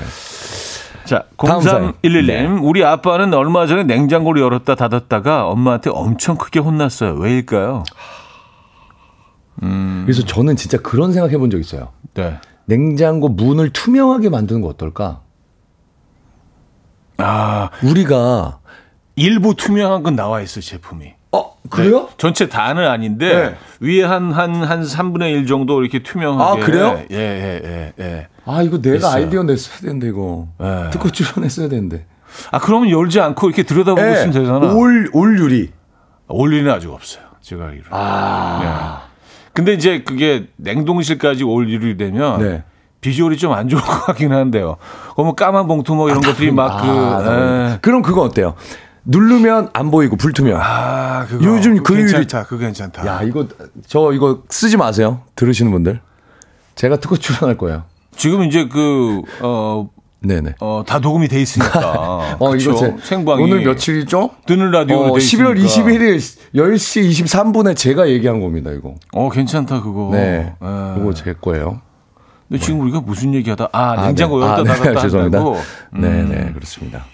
자, 다음 사연. 0311님. 네. 우리 아빠는 얼마 전에 냉장고를 열었다 닫았다가 엄마한테 엄청 크게 혼났어요. 왜일까요? 그래서 저는 진짜 그런 생각해 본 적 있어요. 네. 냉장고 문을 투명하게 만드는 거 어떨까? 아, 우리가 일부 투명한 건 나와 있어, 제품이. 어 그래요? 네. 전체 다는 아닌데 네. 위에 한 한한 3분의 1 정도 이렇게 투명하게 아, 그래요? 예, 예, 예, 예. 아 이거 내가 있어요. 아이디어 냈어야 되는데 이거 네. 듣고 출연했어야 되는데. 아, 그러면 열지 않고 이렇게 들여다보고 네. 있으면 되잖아. 올, 올 유리. 올 일은 아직 없어요. 제가 알기로. 아. 근데 이제 그게 냉동실까지 올 일이 되면 네. 비주얼이 좀 안 좋을 것 같긴 한데요. 그러면 까만 봉투 뭐 이런 것들이 막 그, 아, 에. 그럼 그거 어때요? 누르면 안 보이고 불투명. 아, 그거. 요즘 그 괜찮다. 그거 괜찮다. 야 이거 저 이거 쓰지 마세요. 들으시는 분들. 제가 특허 출연할 거예요. 지금 이제 그, 어, 네네. 어, 다 녹음이 돼 있으니까. 어 그쵸? 이거 제 생방이. 오늘 며칠이죠? 뜨는 라디오로 어, 돼 있으니까. 11월 21일 10시 23분에 제가 얘기한 겁니다, 이거. 어, 괜찮다, 그거. 네. 예. 이거 제 거예요. 근데 지금 우리가 무슨 얘기하다, 아, 아, 냉장고 네. 열었다 아, 네. 죄송합니다. 한다고. 네, 음. 네, 그렇습니다.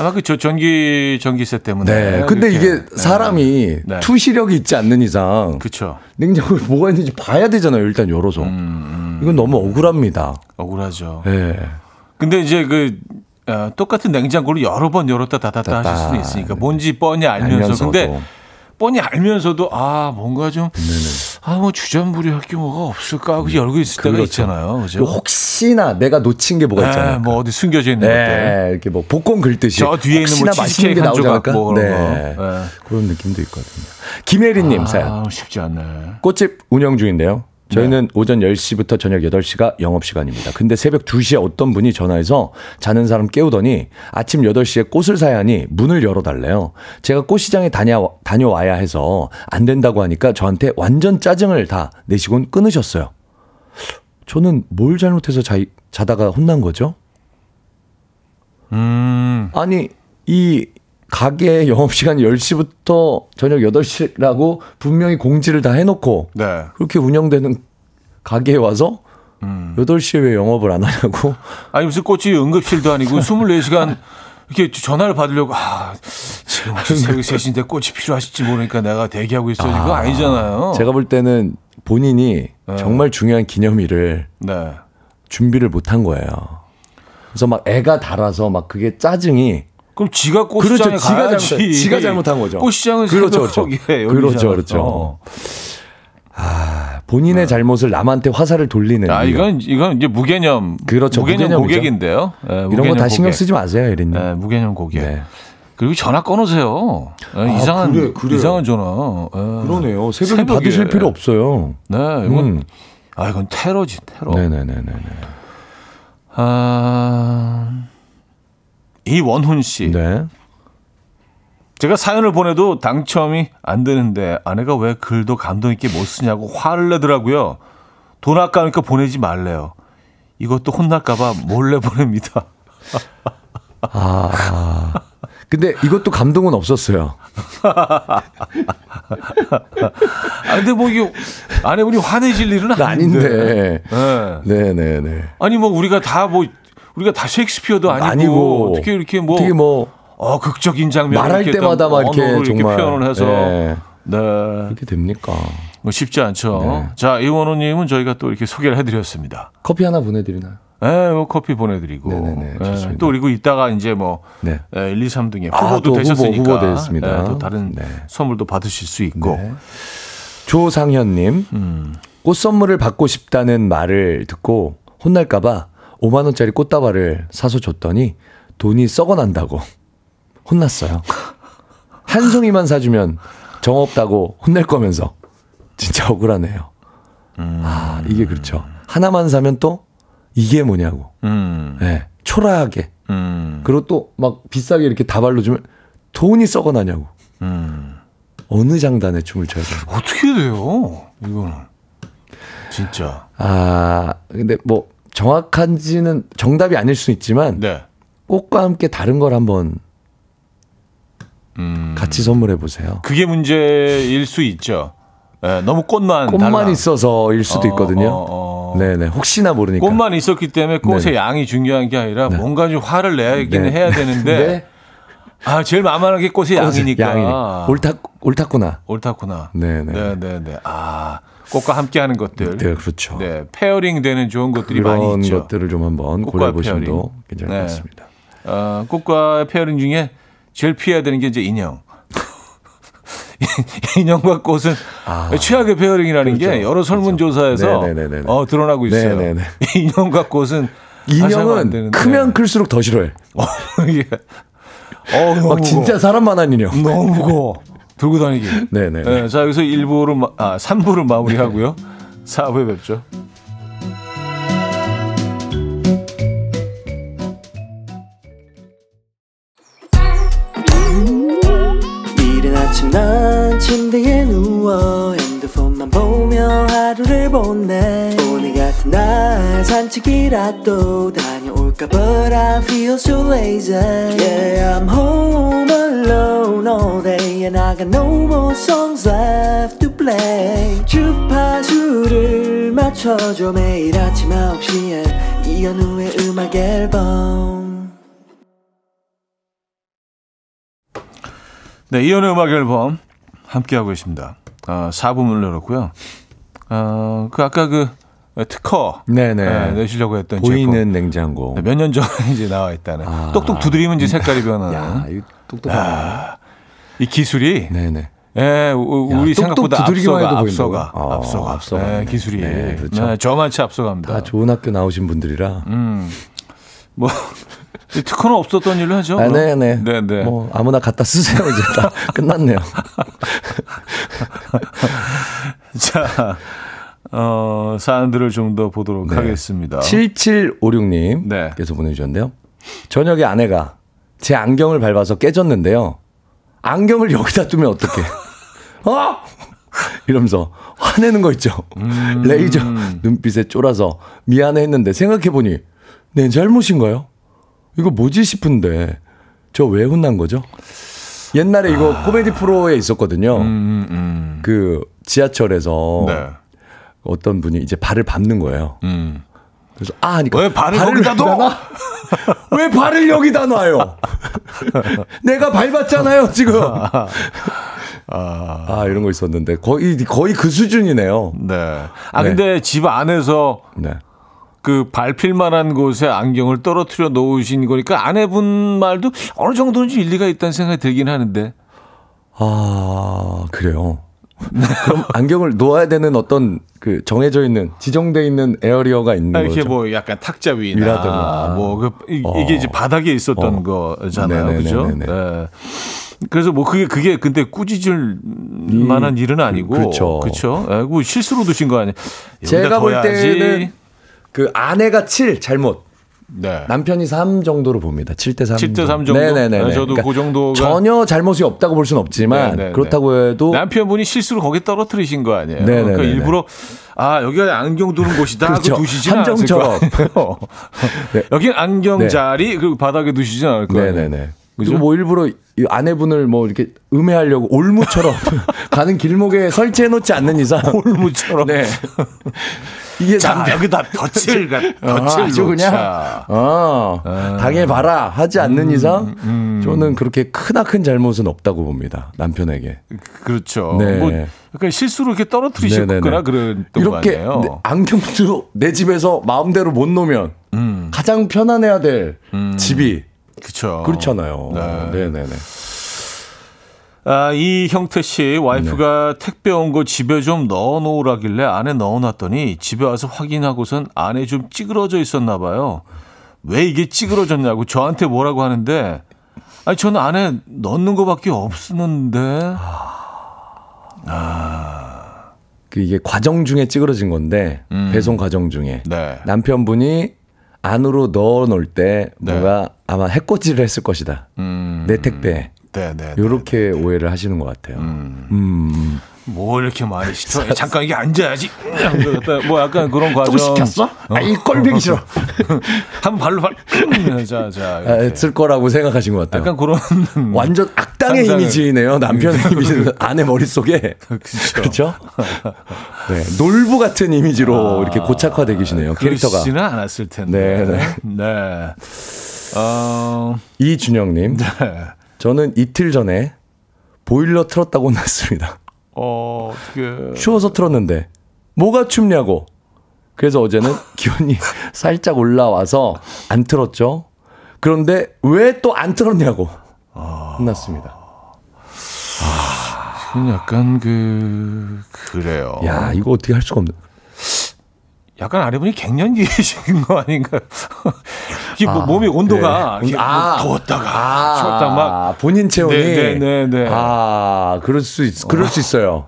아마 그 저 전기, 전기세 때문에. 네. 근데 이렇게. 이게 사람이 네. 투시력이 있지 않는 이상 그쵸. 냉장고에 뭐가 있는지 봐야 되잖아요, 일단 열어서. 음, 이건 너무 억울합니다. 억울하죠. 네. 근데 이제 그 어, 똑같은 냉장고를 여러 번 열었다 닫았다 하실 수도 있으니까 뭔지 뻔히 알면서 알면서도. 근데 뻔히 알면서도 아 뭔가 좀 아 뭐 주전부리할 게 뭐가 없을까 하고 열고 있을 때가 그렇죠. 있잖아요. 그 그죠? 혹시나 내가 놓친 게 뭐가 있잖아요. 네, 뭐 어디 숨겨져 있는 것들. 네, 이렇게 뭐 복권 긁듯이 저 뒤에 있는 뭐 치즈케이크 게한 조각? 뭐 그런 네. 거. 네. 그런 느낌도 있거든요. 김혜리님 사연. 아, 쉽지 않네. 꽃집 운영 중인데요. 저희는 오전 10시부터 저녁 8시가 영업시간입니다. 근데 새벽 2시에 어떤 분이 전화해서 자는 사람 깨우더니 아침 8시에 꽃을 사야 하니 문을 열어달래요. 제가 꽃시장에 다녀, 다녀와야 해서 안 된다고 하니까 저한테 완전 짜증을 다 내시곤 끊으셨어요. 저는 뭘 잘못해서 자, 자다가 혼난 거죠? 음. 아니, 이 가게 영업시간이 10시부터 저녁 8시라고 분명히 공지를 다 해놓고 네. 그렇게 운영되는 가게에 와서 음. 8시에 왜 영업을 안 하냐고. 아니 무슨 꽃이 응급실도 아니고 24시간 이렇게 전화를 받으려고 아 지금 혹시 새벽 3시인데 꽃이 필요하실지 모르니까 내가 대기하고 있어 이거 아니잖아요. 제가 볼 때는 본인이 네. 정말 중요한 기념일을 네. 준비를 못한 거예요. 그래서 막 애가 달아서 막 그게 짜증이 그럼 지가 꽃시장에 그렇죠. 지가 가야지. 잘못- 지가 잘못한 거죠. 꽃시장은 그렇죠, 그렇죠. 열리잖아. 그렇죠, 그렇죠. 어. 본인의 잘못을 남한테 화살을 돌리는 아 이유. 이건 이건 이제 무개념 그렇죠, 무개념. 고객인데요. 네, 이런 무개념 거다 신경. 쓰지 마세요, 예린님. 네, 무개념 고객. 네. 그리고 전화 끊으세요. 네, 이상한 그래, 그래요. 이상한 전화. 네. 그러네요. 새벽에, 새벽에. 받으실 필요 없어요. 네, 이건 음. 아 이건 테러지 테러. 네네네네. 아 이원훈 씨. 네. 제가 사연을 보내도 당첨이 안 되는데 아내가 왜 글도 감동 있게 못 쓰냐고 화를 내더라고요. 돈 아까우니까 보내지 말래요. 이것도 혼날까봐 몰래 보냅니다. 아. 근데 이것도 감동은 없었어요. 아 근데 뭐 이게 아내분이 화내실 일은 아닌데. 아닌데. 네. 네네네. 아니 뭐 우리가 다 뭐 우리가 다 셰익스피어도 아니고, 아니고. 어떻게 이렇게 뭐, 어떻게 뭐 어 극적인 장면 말할 때마다 막 이렇게 언어로 이렇게 정말 표현을 해서 네. 네. 그렇게 됩니까? 뭐 쉽지 않죠. 네. 자 이원호 님은 저희가 또 이렇게 소개를 해 드렸습니다. 커피 하나 보내 드리나요? 네, 뭐 커피 보내드리고 네네네, 네, 좋습니다. 또 그리고 이따가 이제 뭐 네. 에, 1, 2, 3등에 아, 후보도 또 후보, 되셨으니까 후보 되셨습니다. 네, 또 다른 네. 선물도 받으실 수 있고 네. 조상현님, 음. 꽃 선물을 받고 싶다는 말을 듣고 혼날까봐 5만 원짜리 꽃다발을 사서 줬더니 돈이 썩어 난다고 혼났어요. 한 송이만 사주면 정 없다고 혼낼 거면서 진짜 억울하네요. 아 이게 그렇죠. 하나만 사면 또 이게 뭐냐고. 음, 네, 초라하게. 음, 그리고 또 막 비싸게 이렇게 다발로 주면 돈이 썩어 나냐고. 음. 어느 장단에 춤을 춰야 돼요? 어떻게 돼요? 이거는 진짜. 아, 근데 뭐 정확한지는 정답이 아닐 수 있지만 네. 꽃과 함께 다른 걸 한번 음. 같이 선물해 보세요. 그게 문제일 수 있죠. 예, 너무 꽃만 꽃만 달라. 있어서일 수도 어, 있거든요. 어, 어. 네네. 혹시나 모르니까. 꽃만 있었기 때문에 꽃의 네. 양이 중요한 게 아니라 뭔가 좀 화를 내야긴 네. 해야 되는데 네. 아 제일 만만한 게 꽃의 양이니까 양이니. 옳다, 옳다구나. 옳다구나. 네네. 네, 네, 네. 아 꽃과 함께하는 것들. 네, 그렇죠. 네, pairing 되는 좋은 것들이 많이 그런 있죠. 것들을 좀 한번 보시면 pairing. 괜찮을 것 네. 같습니다. 어, 꽃과 pairing 중에 제일 피해야 되는 게 이제 인형. 인형과 꽃은 최악의 pairing이라는 게 아. 그렇죠. 여러 설문조사에서 네네네네네. 어, 드러나고 있어요. 네네네. 인형과 꽃은 인형은. 크면 클수록 더 싫어해. 어, 이게 어, 막 진짜 사람만한 인형. 너무 무거워. 들고 다니기. 네네. 네, 자 여기서 1부를 마, 아 3부를 마무리하고요. 4부에 뵙죠. 이른 아침 난 침대에 누워 핸드폰만 보며 하루를 보내 오늘 같은 날 산책이라도 다 녀올까 But I feel so lazy Yeah I'm home alone all day And I got no more songs left to play 주파수를 맞춰줘 매일 아침 9시에 이현우의 음악 앨범 네, 이연의 음악 앨범 함께하고 계십니다. 아, 4부문을 열었고요. 아, 그 아까 그 특허 네네. 네, 내시려고 했던 보이는 제품. 냉장고. 네, 몇년 전에 이제 나와 있다는. 아. 똑똑 두드리면 이제 색깔이 변하는. 야, 이 똑똑하네. 이 기술이 네네. 예, 우- 야, 우리 똑똑 생각보다 앞서가 앞서가? 아, 앞서가 앞서가네. 예, 기술이 네, 그렇죠. 네, 저만치 앞서갑니다. 다 좋은 학교 나오신 분들이라. 음, 뭐 이 특허는 없었던 일로 하죠. 아, 그럼? 네네. 네, 네. 뭐 아무나 갖다 쓰세요. 이제 다 끝났네요. 자, 어, 사연들을 좀 더 보도록 네. 하겠습니다. 7756님 네. 께서 보내주셨는데요. 저녁에 아내가 제 안경을 밟아서 깨졌는데요. 안경을 여기다 두면 어떡해. 어? 이러면서 화내는 거 있죠. 음. 레이저 눈빛에 쫄아서 미안해 했는데 생각해보니 내 잘못인가요? 이거 뭐지 싶은데 저 왜 혼난 거죠? 옛날에 이거 코미디 프로에 있었거든요. 아. 음, 음, 그 지하철에서 네. 어떤 분이 이제 발을 밟는 거예요. 음. 그래서 아 하니까 왜 발을 거기다 둬? 놔? 왜 발을 여기다 놔요? 내가 밟았잖아요 지금. 아 이런 거 있었는데 거의 거의 그 수준이네요. 네. 아 네. 근데 집 안에서 네. 그 발필만한 곳에 안경을 떨어뜨려 놓으신 거니까 아내분 말도 어느 정도는 좀 일리가 있다는 생각이 들긴 하는데. 아 그래요. 그럼 안경을 놓아야 되는 어떤 그 정해져 있는 지정돼 있는 에어리어가 있는 아, 이렇게 거죠. 뭐 약간 탁자 위나. 뭐그 어. 이게 이제 바닥에 있었던 어. 거잖아요, 네네네네네. 그죠? 네. 그래서 뭐 그게 그게 근데 꾸짖을 만한 일은 아니고 그렇죠. 그렇죠. 예, 그 실수로 두신 거 아니에요? 제가 볼. 때는 그 아내가 7 잘못 네. 남편이 3 정도로 봅니다. 7대 3. 7대 3 정도? 네네네. 네, 저도 그 정도가- 전혀 잘못이 없다고 볼 수는 없지만 네네네. 그렇다고 해도 남편분이 실수로 거기 떨어뜨리신 거 아니에요? 네네네네. 그러니까 일부러 아 여기가 안경 두는 곳이다 그렇죠. 두시진 않을. 거예요. 네. 여긴 안경 자리 그 바닥에 두시진 않을 거예요. 네네네. 그죠? 뭐 일부러 이 아내분을 뭐 이렇게 음해하려고 올무처럼 가는 길목에 설치해 놓지 않는 이상 올무처럼. 네. 이게 자 여기다 덫을 가 어, 덫을 아주 그냥. 어, 당해봐라 하지 않는 음, 이상 저는 그렇게 크나큰 잘못은 없다고 봅니다 남편에게 그렇죠. 네. 뭐 그러니까 실수로 이렇게 떨어뜨리셨거나 네네네. 그랬던 거 이렇게 아니에요? 내- 안경도 내 집에서 마음대로 못 놓으면 음. 가장 편안해야 될 집이 그렇죠. 그렇잖아요. 네. 네, 네, 네. 아, 이 형태 씨 와이프가 택배 온 거 집에 좀 넣어 놓으라길래 안에 넣어 놨더니 집에 와서 확인하고선 안에 좀 찌그러져 있었나 봐요. 왜 이게 찌그러졌냐고 저한테 뭐라고 하는데 아니 저는 안에 넣는 거밖에 없었는데 그 이게 과정 중에 찌그러진 건데 음. 배송 과정 중에 네. 남편분이 안으로 넣어 놓을 때 네. 뭔가 아마 해코지를 했을 것이다. 음. 내 택배 네, 네. 요렇게 오해를 하시는 것 같아요. 음. 뭐 이렇게 많이 시켜? 잠깐 이게 앉아야지. 뭐 약간 그런 과정. 또 시켰어? 아, 이 꼴보기 싫어. 한 발로 발. 자, 자. 아, 이렇게. 쓸 거라고 생각하신 것 같아요. 약간 그런 완전 악당의 상상을- 이미지네요. 남편의 이미지는 아내 머릿속에. 그렇죠? 네. 놀부 같은 이미지로 이렇게 고착화되어 계시네요. 캐릭터가. 아, 그렇지는 않았을 텐데. 네, 네. 어, 이준영님. 네. 저는 이틀 전에 보일러 틀었다고 혼났습니다. 어, 어떻게. 추워서 틀었는데 뭐가 춥냐고. 그래서 어제는 기온이 살짝 올라와서 안 틀었죠. 그런데 왜 또 안 틀었냐고 혼났습니다. 그건 약간 그, 그래요. 야 이거 어떻게 할 수가 없네. 약간 아내분이 갱년기이신 거 아닌가요? 이게 뭐 몸의 온도가 네. 이게 뭐 아. 더웠다가 추웠다 막 본인 체온이 네, 네, 네, 네. 아 그럴 수 있, 그럴 수 있어요.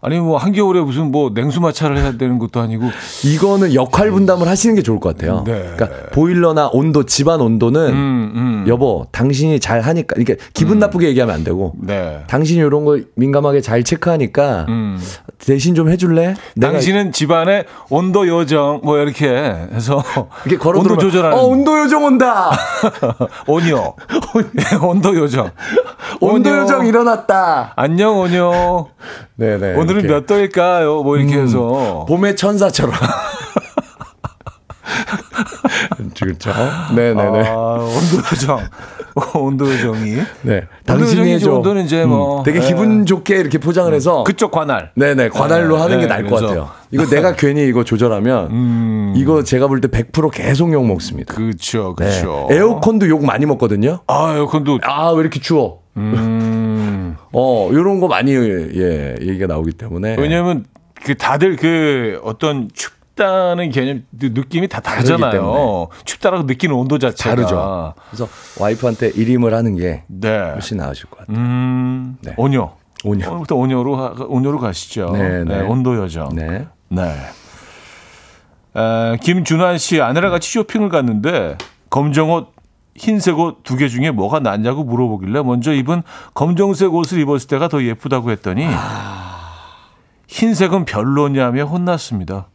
아니 뭐 한겨울에 무슨 뭐 냉수 마찰을 해야 되는 것도 아니고 이거는 역할 분담을 하시는 게 좋을 것 같아요. 네. 그러니까 보일러나 온도 집안 온도는 음, 음. 여보 당신이 잘 하니까 이게 기분 나쁘게 얘기하면 안 되고 네. 당신이 이런 거 민감하게 잘 체크하니까 음. 대신 좀 해줄래? 당신은 집안의 온도 요정 뭐 이렇게 해서 이렇게 걸어 온도 조절하는 어 온도 요정 온다. 온요 네, 온도 요정 온도. 요정 일어났다. 안녕 온요 네네. 오늘은 이렇게. 몇 도일까요 뭐 이렇게 해서 봄의 천사처럼. 그렇죠. 네네네. 아, 온도 요정 온도 요정이 네. 당신이 해줘. 온도는 이제 뭐 되게 네. 기분 좋게 이렇게 포장을 해서 그쪽 관할 네네 관할로 네, 하는 게 네, 나을 것 그래서- 같아요. 이거 내가 괜히 이거 조절하면 음. 이거 제가 볼 때 100% 계속 욕 먹습니다. 그렇죠 네. 그렇죠 에어컨도 욕 많이 먹거든요. 아 에어컨도 아 왜 이렇게 추워? 음. 어 요런 거 많이 예 얘기가 나오기 때문에 왜냐면 그 다들 그 어떤 춥다는 개념 그 느낌이 다 다르잖아요. 춥다라고 느끼는 온도 자체가 다르죠. 그래서 와이프한테 일임을 하는 게 네. 훨씬 나으실 것 같아요. 음. 네. 온요. 온요. 오늘부터 하- 온요로 가시죠. 네, 네. 온도 여정. 네. 네. 에, 김준환 씨 아내랑 같이 쇼핑을 갔는데 검정 옷, 흰색 옷 두 개 중에 뭐가 낫냐고 물어보길래 먼저 입은 검정색 옷을 입었을 때가 더 예쁘다고 했더니 흰색은 별로냐며 혼났습니다.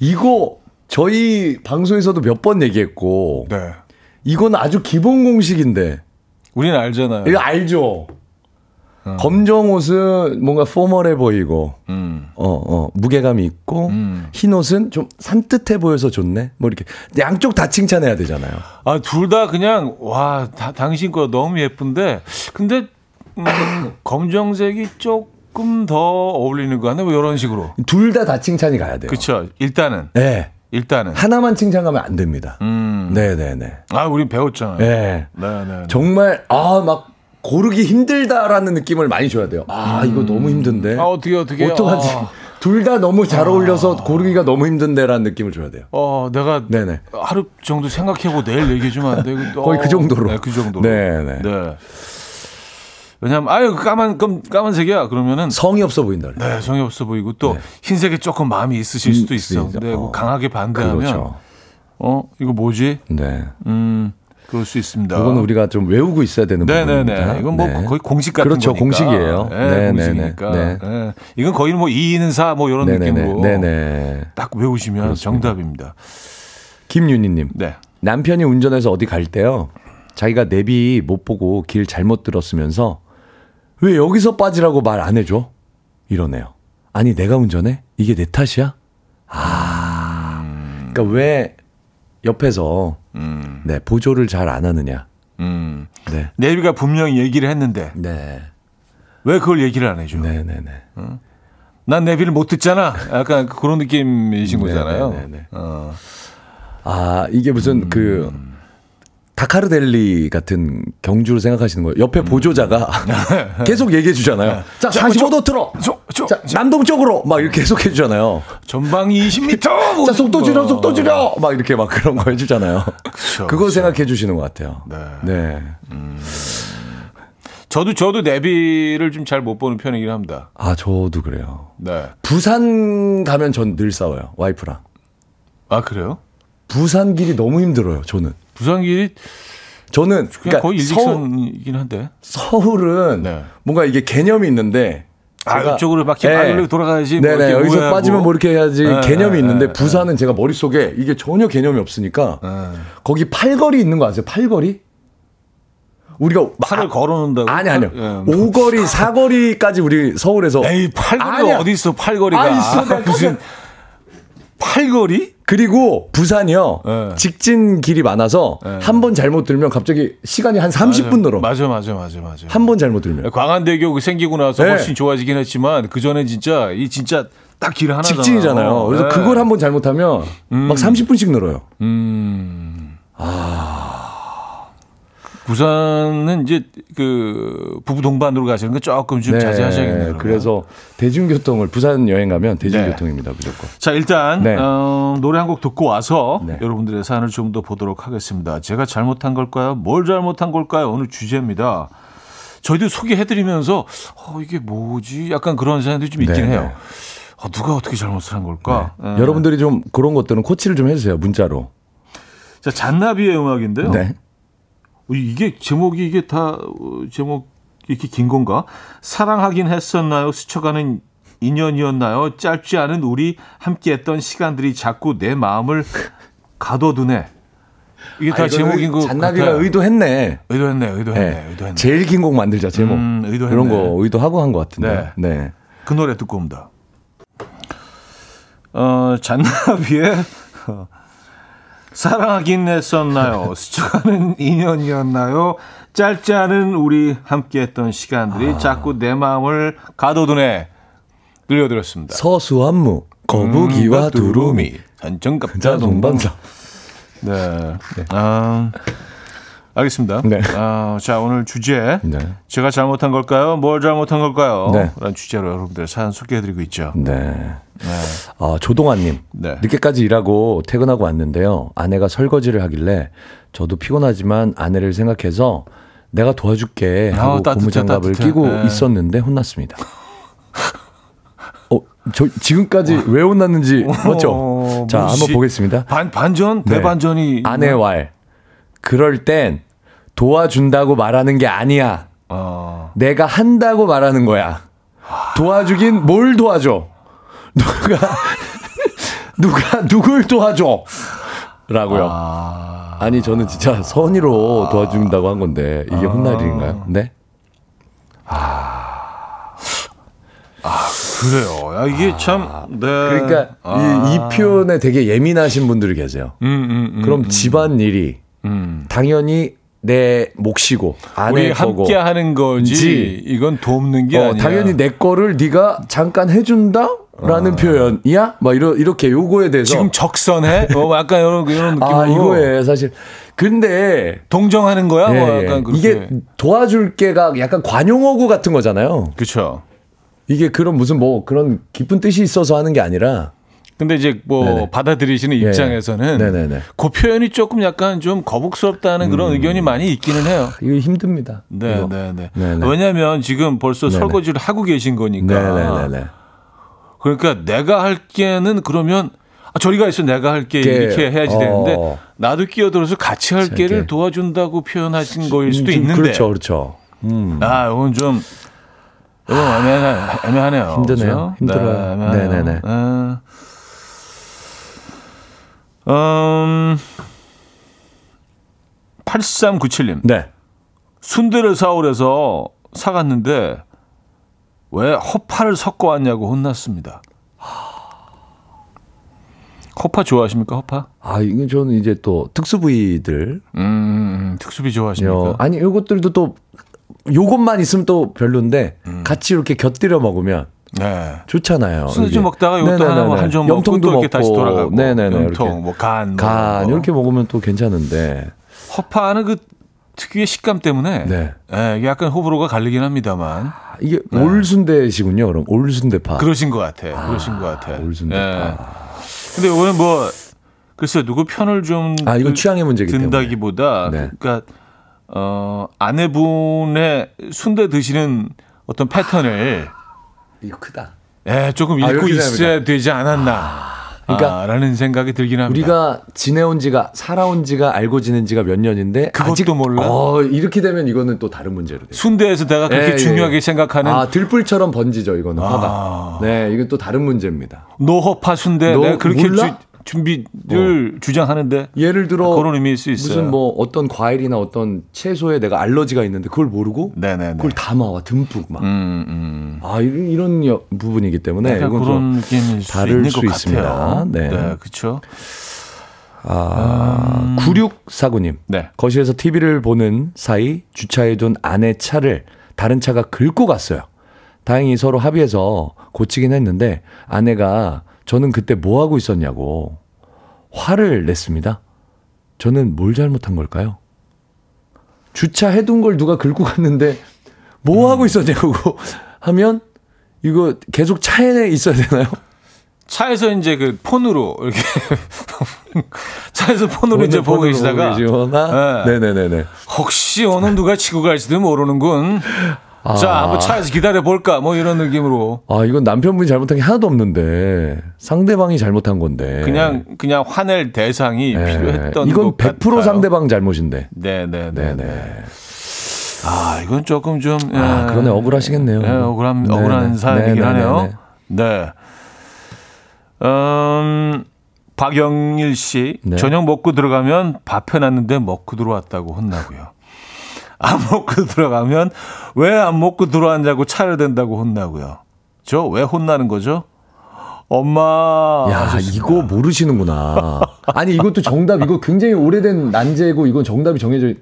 이거 저희 방송에서도 몇 번 얘기했고 네. 이건 아주 기본 공식인데 우리는 알잖아요. 이거 알죠? 검정 옷은 뭔가 포멀해 보이고 음. 어, 어, 무게감이 있고, 음. 흰 옷은 좀 산뜻해 보여서 좋네? 뭐 이렇게. 양쪽 다 칭찬해야 되잖아요. 아, 둘 다 그냥, 와, 다, 당신 거 너무 예쁜데, 근데, 음, 검정색이 조금 더 어울리는 거 같네, 뭐 이런 식으로. 둘 다다 칭찬이 가야 돼요. 그쵸. 일단은, 네. 일단은. 하나만 칭찬하면 안 됩니다. 음. 네네네. 아, 우린 배웠잖아요. 네. 네, 네. 정말, 아, 막, 고르기 힘들다라는 느낌을 많이 줘야 돼요. 아, 이거 너무 힘든데. 아, 어떻게, 어떻게. 어떡하지? 아, 둘다 너무 잘 어울려서 고르기가 너무 힘든데라는 느낌을 줘야 돼요. 어, 내가 네네. 하루 정도 생각해보고 내일 얘기해주면 안 돼. 거의 그 정도로. 네, 그 정도로. 네네. 네. 왜냐면, 아유, 그 까만, 깜, 까만색이야. 그러면은. 성의 없어 보인다. 그래요. 네, 정이 없어 보이고 또 네. 흰색에 조금 마음이 있으실 수도 음, 있어. 있죠. 근데 뭐 어. 강하게 반대하면 그렇죠. 어 이거 뭐지? 네. 음 그럴 수 있습니다. 이건 우리가 좀 외우고 있어야 되는 부분입니다. 네네네. 이건 뭐 네. 거의 공식 같은 그렇죠. 거니까. 공식이에요. 네, 네네네. 공식이니까. 네. 네. 이건 거의 뭐 2는 4뭐 이런 네네네. 느낌으로 네네. 딱 외우시면 그렇습니다. 정답입니다. 김윤희님. 네. 남편이 운전해서 어디 갈 때요. 자기가 내비 못 보고 길 잘못 들었으면서 왜 여기서 빠지라고 말 안 해줘? 이러네요. 아니 내가 운전해? 이게 내 탓이야? 아. 그러니까 왜 옆에서 음. 네 보조를 잘 안 하느냐? 음. 네. 내비가 분명히 얘기를 했는데 네. 왜 그걸 얘기를 안 해줘? 네네네. 난 내비를 못 듣잖아. 약간 그런 느낌이신 네, 거잖아요. 네, 네, 네. 어. 아 이게 무슨 음. 그 다카르델리 같은 경주를 생각하시는 거예요. 옆에 보조자가 계속 얘기해 주잖아요. 자, 음. 자, 45도 틀어. 저, 저, 자, 남동쪽으로 막 이렇게 계속 해 주잖아요. 전방이 20m. 자, 속도 줄여, 속도 줄여. 막 이렇게 막 그런 거 해주잖아요. 그쵸, 그거 그쵸. 생각해 주시는 것 같아요. 네. 네. 저도 저도 내비를 좀 잘 못 보는 편이긴 합니다. 아, 저도 그래요. 네. 부산 가면 전 늘 싸워요. 와이프랑. 아 그래요? 부산 길이 너무 힘들어요. 저는. 부산 길이 저는 그냥 그러니까 거의 일직선이긴 한데. 서울은 네. 뭔가 이게 개념이 있는데 아, 제가- 이쪽으로 막 예. 네. 돌아가야지. 뭐 네네 여기서 우회하고. 빠지면 뭐 이렇게 해야지 네, 개념이 네, 있는데 네, 부산은 제가 머릿속에 이게 전혀 개념이 없으니까 네. 거기 팔거리 있는 거 아세요? 팔거리? 우리가 팔을 아, 걸어놓는다고. 아니 아니요. 예. 오거리 사거리까지 우리 서울에서 에이 아니야. 어디 있어 팔거리가 아, 있어. 내가 무슨 팔거리? 그리고 부산이요. 네. 직진 길이 많아서 네. 한번 잘못 들면 갑자기 시간이 한 30분 늘어. 맞아 맞아 맞아 맞아. 한 번 잘못 들면. 광안대교 그 생기고 나서 네. 훨씬 좋아지긴 했지만 그 전에 진짜 이 진짜 딱 길 하나 직진이잖아요. 그래서 그걸 한번 잘못하면 막 30분씩 늘어요. 음. 부산은 이제 그 부부 동반으로 가시는 거 조금 좀 자제하셔야겠네요. 그러면. 네. 그래서 대중교통을 부산 여행 가면 대중교통입니다, 무조건. 자 일단 네. 어, 노래 한 곡 듣고 와서 네. 여러분들의 사연을 좀 더 보도록 하겠습니다. 제가 잘못한 걸까요? 뭘 잘못한 걸까요? 오늘 주제입니다. 저희도 소개해드리면서 어, 이게 뭐지? 약간 그런 사연들이 좀 있긴 네, 해요. 네. 아, 누가 어떻게 잘못을 한 걸까? 예. 여러분들이 좀 그런 것들은 코치를 좀 해주세요, 문자로. 자 잔나비의 음악인데요. 네. 어, 이게 제목이 이게 다 어, 제목 이렇게 긴 건가? 사랑하긴 했었나요? 스쳐가는 인연이었나요? 짧지 않은 우리 함께했던 시간들이 자꾸 내 마음을 가둬두네. 이게 다 아, 제목인 거 잔나비가 같아요. 의도했네. 의도했네, 의도했네, 네. 의도했네. 제일 긴 곡 만들자, 제목. 음, 의도했네. 이런 거 의도하고 한 것 같은데. 네. 그 노래 듣고 옵니다. 어, 잔나비의 어, 사랑하긴 했었나요? 스쳐가는 인연이었나요? 짧지 않은 우리 함께했던 시간들이 아. 자꾸 내 마음을 가둬두네. 들려드렸습니다. 서수한무, 거북이와 두루미, 전정갑자 자 동반. 동반자. 네. 아, 알겠습니다. 네. 아, 자, 오늘 주제. 네. 제가 잘못한 걸까요? 뭘 잘못한 걸까요? 네. 라는 주제로 여러분들 사연 소개해드리고 있죠. 네. 아, 조동환님. 네. 늦게까지 일하고 퇴근하고 왔는데요. 아내가 설거지를 하길래 저도 피곤하지만 아내를 생각해서 내가 도와줄게 아, 하고 따뜻해, 고무장갑을 따뜻해. 끼고 네. 있었는데 혼났습니다. 어, 저 지금까지 왜 혼났는지 맞죠? 어, 자? 한번 보겠습니다. 반, 반전? 네. 대반전이. 아내 왈. 그럴 땐 도와준다고 말하는 게 아니야. 어, 내가 한다고 말하는 거야. 도와주긴 뭘 도와줘? 누가 누가 누굴 도와줘? 라고요. 아, 아니 저는 진짜 선의로 도와준다고 한 건데 이게 혼날 일인가요? 네? 그래요. 야, 이게 참, 네. 그러니까 아. 이, 이 표현에 되게 예민하신 분들이 계세요. 음, 음, 음, 그럼 음, 집안 일이 음. 당연히 내 몫이고 아내 거고 함께 하는 거지. 지. 이건 돕는 게 어, 아니야. 당연히 내 거를 네가 잠깐 해준다 라는 표현이야? 막 이러 이렇게 요거에 대해서 지금 적선해? 어, 약간 이런, 이런 느낌으로. 아 이거에 사실 근데 동정하는 거야? 예, 뭐 예. 약간 그렇게. 이게 도와줄게가 약간 관용어구 같은 거잖아요. 그쵸. 이게 그런 무슨 뭐 그런 깊은 뜻이 있어서 하는 게 아니라 근데 이제 뭐 네네. 받아들이시는 예, 예. 입장에서는 네네네. 그 표현이 조금 약간 좀 거북스럽다는 그런 의견이 많이 있기는 해요. 이거 힘듭니다. 네. 네, 네. 왜냐하면 지금 벌써 네네. 설거지를 하고 계신 거니까. 네네네네. 그러니까 내가 할 게는 그러면 아, 저리가 있어 내가 할게 게, 이렇게 해야지 어. 되는데 나도 끼어들어서 같이 할 게를 이렇게. 도와준다고 표현하신 거일 수도 좀 있는데. 그렇죠, 그렇죠. 음. 아, 이건 좀 이건 애매하네, 애매하네요. 힘드네요. 그죠? 힘들어요. 네. 네네네. 아. 음, 8397님. 네. 순대를 사오래서 사갔는데 왜 허파를 섞어 왔냐고 혼났습니다. 허파 좋아하십니까? 허파? 아, 이건 저는 이제 또 특수 부위들 음, 특수비 좋아하십니까? 요, 아니 요것들도 또 요것만 있으면 또 별론데 음. 같이 이렇게 곁들여 먹으면 네. 좋잖아요. 좀 먹다가 이것도 네네네네. 하나 한점 먹고 염통도 또 이렇게 다시 먹고. 돌아가고 네네네. 염통, 이렇게. 뭐 간, 뭐간 거. 이렇게 먹으면 또 괜찮은데. 허파는 그 특유의 식감 때문에 네. 예, 이게 약간 호불호가 갈리긴 합니다만 아, 이게 올순대시군요. 그럼 올순대파. 네. 그러신 것 같아. 그러신 것 같아. 올순대파. 예. 근데 이거는 뭐 글쎄 누구 편을 좀 아, 이건 그- 취향의 때문에. 든다기보다 네. 그러니까 어 아내분의 순대 드시는 어떤 패턴을 이거 크다. 예, 조금 아, 읽고 이렇게 있어야 되지 않았나. 그러니까 아, 라는 생각이 들긴 합니다. 우리가 지내온 지가 살아온 지가 알고 지낸 지가 몇 년인데 그것도 아직 몰라? 어, 이렇게 되면 이거는 또 다른 문제로 돼요. 순대에서 내가 그렇게 예, 예. 중요하게 생각하는 아, 들불처럼 번지죠, 이거는 화가. 아. 네, 이건 또 다른 문제입니다. 노허파 순대 너 내가 그렇게 몰라? 어. 주, 준비를 주장하는데 예를 들어 그런 의미일 수 있어요. 무슨 뭐 어떤 과일이나 어떤 채소에 내가 알러지가 있는데 그걸 모르고 네네네. 그걸 담아와 듬뿍 막. 음, 음. 아, 이런, 이런 여- 부분이기 때문에 이건 그런 좀수 다를 수것 있습니다. 같아요. 네. 그렇죠. 아, 9649님. 네. 거실에서 TV를 보는 사이 주차해둔 아내 차를 다른 차가 긁고 갔어요. 다행히 서로 합의해서 고치긴 했는데 아내가 저는 그때 뭐 하고 있었냐고 화를 냈습니다. 저는 뭘 잘못한 걸까요? 주차해둔 걸 누가 긁고 갔는데 뭐 하고 있었냐고 하면 이거 계속 차에 있어야 되나요? 차에서 이제 그 폰으로 이렇게 차에서 폰으로 이제 보고 계시다가 네. 네네네네. 혹시 어느 누가 치고 갈지도 모르는군. 자, 한번 차에서 기다려 볼까? 뭐 이런 느낌으로 아, 이건 남편분이 잘못한 게 하나도 없는데 상대방이 잘못한 건데. 그냥 그냥 화낼 대상이 네. 필요했던 이건 것100% 같아요. 상대방 잘못인데. 네네네. 네 네. 아, 이건 조금 좀 아, 예. 그러네. 억울하시겠네요. 예, 억울한 네네. 억울한 사연이긴. 하네요. 네. 음, 박영일 씨 네. 저녁 먹고 들어가면 밥 해놨는데 먹고 들어왔다고 혼나고요. 안 먹고 들어가면 왜 안 먹고 들어왔냐고 차려야 된다고 혼나고요. 저 왜 혼나는 거죠? 엄마. 야, 하셨습니다. 이거 모르시는구나. 아니, 이것도 정답, 이거 굉장히 오래된 난제고, 이건 정답이 정해져, 있-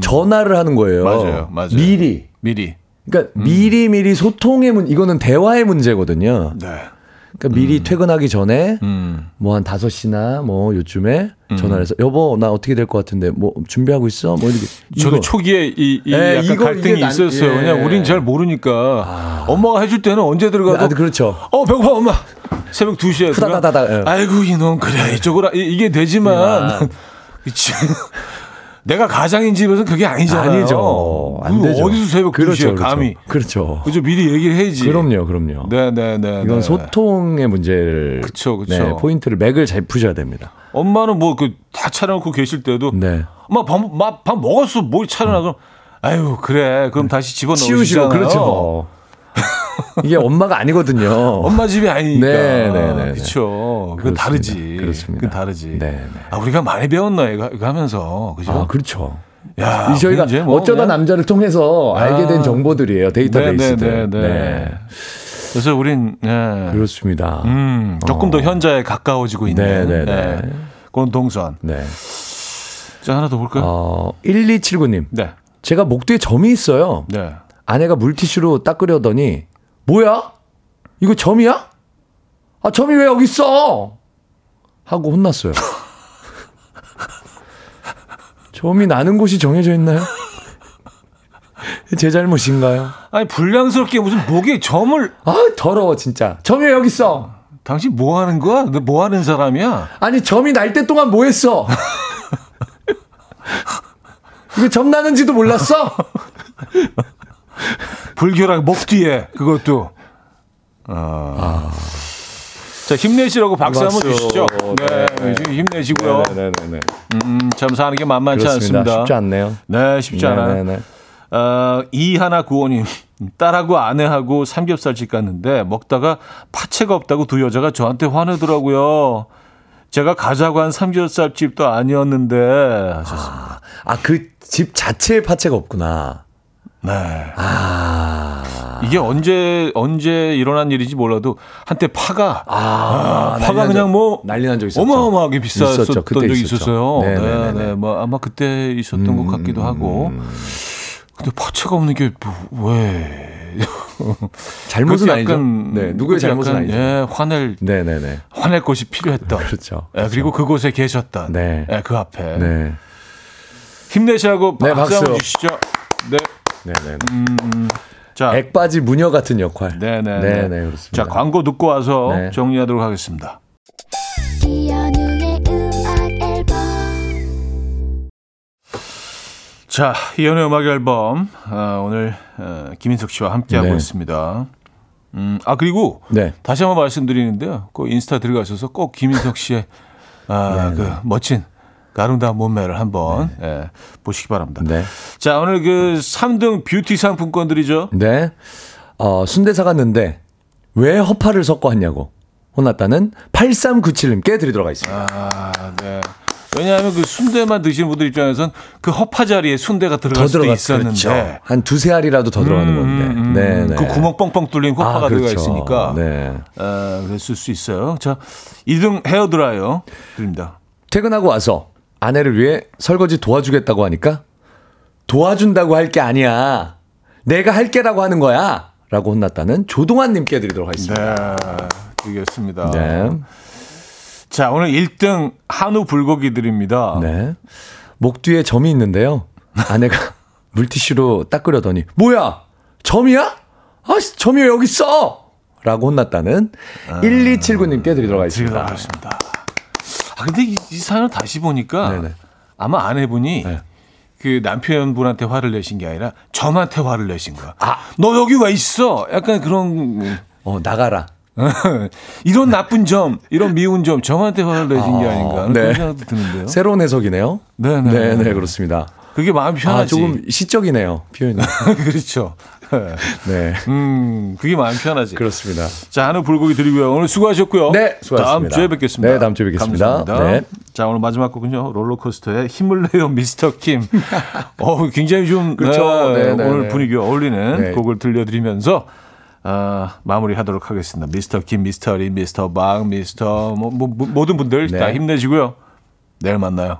전화를 하는 거예요. 음. 맞아요, 맞아요. 미리. 미리. 그러니까 미리 미리 소통의 문, 이거는 대화의 문제거든요. 네. 그러니까 미리 퇴근하기 전에 음. 뭐한 5시나 뭐 요쯤에 전화를 해서 여보 나 어떻게 될 것 같은데 뭐 준비하고 있어? 뭐 이렇게 저도 이거. 초기에 이, 이 예, 약간 이거 갈등이 난- 있었어요. 예. 그냥 우린 잘 모르니까 엄마가 해줄 때는 언제 들어가도 아, 그렇죠. 어 배고파 엄마 새벽 2시에 후다다다다, 예. 아이고 이놈 그래 이쪽으로 이- 이게 되지만 그치. 내가 가장인 집에서는 그게 아니잖아요. 아니죠. 안 그거 되죠. 어디서 새벽 그렇죠, 2시에 감히 그렇죠. 그죠 미리 얘기를 해야지. 그럼요, 그럼요. 네 네 네. 이건 소통의 문제를 그쵸, 그쵸. 네, 포인트를 맥을 잘 푸셔야 됩니다. 엄마는 뭐 그 다 차려놓고 계실 때도 네. 엄마 밥, 밥, 밥 먹었어 뭘 차려놔 그럼 아유 그래 그럼 다시 집어넣으시잖아요. 치우시고 그렇죠. 이게 엄마가 아니거든요. 엄마 집이 아니니까. 네, 네, 네, 네. 그렇죠. 그건 그렇습니다. 다르지. 그렇습니다. 그건 다르지. 네, 네. 아, 우리가 많이 배웠나 이거, 이거 하면서. 그죠? 아, 그렇죠. 야, 이 저희가 뭐 어쩌다 그냥- 남자를 통해서 알게 된 아. 정보들이에요. 데이터베이스들. 네, 네, 네, 네. 그래서 우린 예. 그렇습니다. 음, 조금 더 어. 현자에 가까워지고 있는 네, 네, 네. 예. 그런 동선. 네. 자, 하나 더 볼까요? 어, 1279님. 네. 제가 목 뒤에 점이 있어요. 네. 아내가 물티슈로 닦으려더니 뭐야? 이거 점이야? 아 점이 왜 여기 있어? 하고 혼났어요. 점이 나는 곳이 정해져 있나요? 제 잘못인가요? 아니, 불량스럽게 무슨 목에 점을 아 더러워 진짜. 점이 왜 여기 있어? 당신 뭐 하는 거야? 너 뭐 하는 사람이야? 아니 점이 날 때 동안 뭐 했어? 이게 점 나는지도 몰랐어? 불결하게 목 뒤에 그것도. 아. 자 힘내시라고 박수 한번. 주시죠. 네, 네. 지금 힘내시고요. 네네네. 음, 참 사는 게 만만치 그렇습니다. 않습니다. 쉽지 않네요. 네, 쉽지 않아요. 어, 이하나 구호님 딸하고 아내하고 삼겹살집 갔는데 먹다가 파채가 없다고 두 여자가 저한테 화내더라고요. 제가 가자고 한 삼겹살집도 아니었는데 하셨습니다. 아그집 자체에 파채가 없구나. 네. 아. 이게 언제 언제 일어난 일인지 몰라도 한때 파가 아, 파가 난리 난 그냥 적- 뭐 난리 난 적 있었죠. 어마어마하게 비쌌었던 적이 있었죠. 있었어요. 네, 네네 네네. 네, 뭐 아마 그때 있었던 음, 것 같기도 하고. 근데 파채가 없는 게 뭐, 왜? 잘못은 아니죠. 약간, 네, 누구의 잘못은 약간, 아니죠. 예, 화낼 네네네. 화낼 곳이 필요했던. 그렇죠. 예, 그리고 그곳에 계셨던. 네. 예, 그 앞에. 네. 힘내시라고 네, 박수 한번 박수. 주시죠. 네. 네네. 자, 액바지 무녀 같은 역할. 네네. 네네, 그렇습니다. 자, 광고 듣고 와서 네. 정리하도록 하겠습니다. 자, 이연의 음악 앨범. 아, 오늘 어, 김인석 씨와 함께 하고 네. 있습니다. 음, 아 그리고 네. 다시 한번 말씀드리는데요. 꼭 인스타 들어가셔서 꼭 김인석 씨의 아, 그 멋진 그 아름다운 몸매를 한번 예, 보시기 바랍니다. 네. 자 오늘 그 3등 뷰티 상품권들이죠. 네. 어, 순대 사갔는데 왜 허파를 섞어 왔냐고 혼났다는 8397님께 드리도록 하겠습니다. 아, 네. 왜냐하면 그 순대만 드시는 분들 입장에선 그 허파 자리에 순대가 들어갈 더 수도 있었는데 그렇죠. 한 두세 알이라도 더 들어가는 건데. 음, 네, 네. 그 구멍 뻥뻥 뚫린 허파가 아, 들어가 그렇죠. 있으니까 네. 어, 그랬을 수 있어요. 자, 2등 헤어 드라이어 드립니다. 퇴근하고 와서 아내를 위해 설거지 도와주겠다고 하니까 도와준다고 할 게 아니야. 내가 할게라고 하는 거야. 라고 혼났다는 조동환 님께 드리도록 하겠습니다. 네, 드리겠습니다. 네. 자, 오늘 1등 한우 불고기 드립니다. 네. 목 뒤에 점이 있는데요. 아내가 물티슈로 닦으려더니 뭐야? 점이야? 아, 점이 왜 여기 있어? 라고 혼났다는 1279님께 드리도록 하겠습니다. 드리겠습니다. 아, 근데 이, 이 사연을 다시 보니까 네네. 아마 아내분이 네. 그 남편분한테 화를 내신 게 아니라 저한테 화를 내신 거야. 아. 너 여기 왜 있어? 약간 그런 어, 나가라. 이런 나쁜 점, 이런 미운 점 저한테 화를 내신 게 아닌가 하는 네. 그런 생각도 드는데요. 새로운 해석이네요. 네네. 네, 네, 그렇습니다. 그게 마음이 편하지. 아, 조금 시적이네요. 표현이. 그렇죠. 네. 음, 그게 마음이 편하지. 그렇습니다. 자, 한우 불고기 드리고요. 오늘 수고하셨고요. 네, 수고하셨습니다. 다음 주에 뵙겠습니다. 네, 다음 주에 뵙겠습니다. 감사합니다. 네. 자, 오늘 마지막 곡은요. 롤러코스터의 힘을 내요 미스터 킴. 어, 굉장히 좀 그렇죠. 네, 네, 네, 오늘 네. 분위기가 어울리는 네. 곡을 들려드리면서 아, 마무리하도록 하겠습니다. 미스터 킴, 미스터 리, 미스터 박, 미스터 뭐, 뭐, 뭐, 모든 분들 네. 다 힘내시고요. 내일 만나요.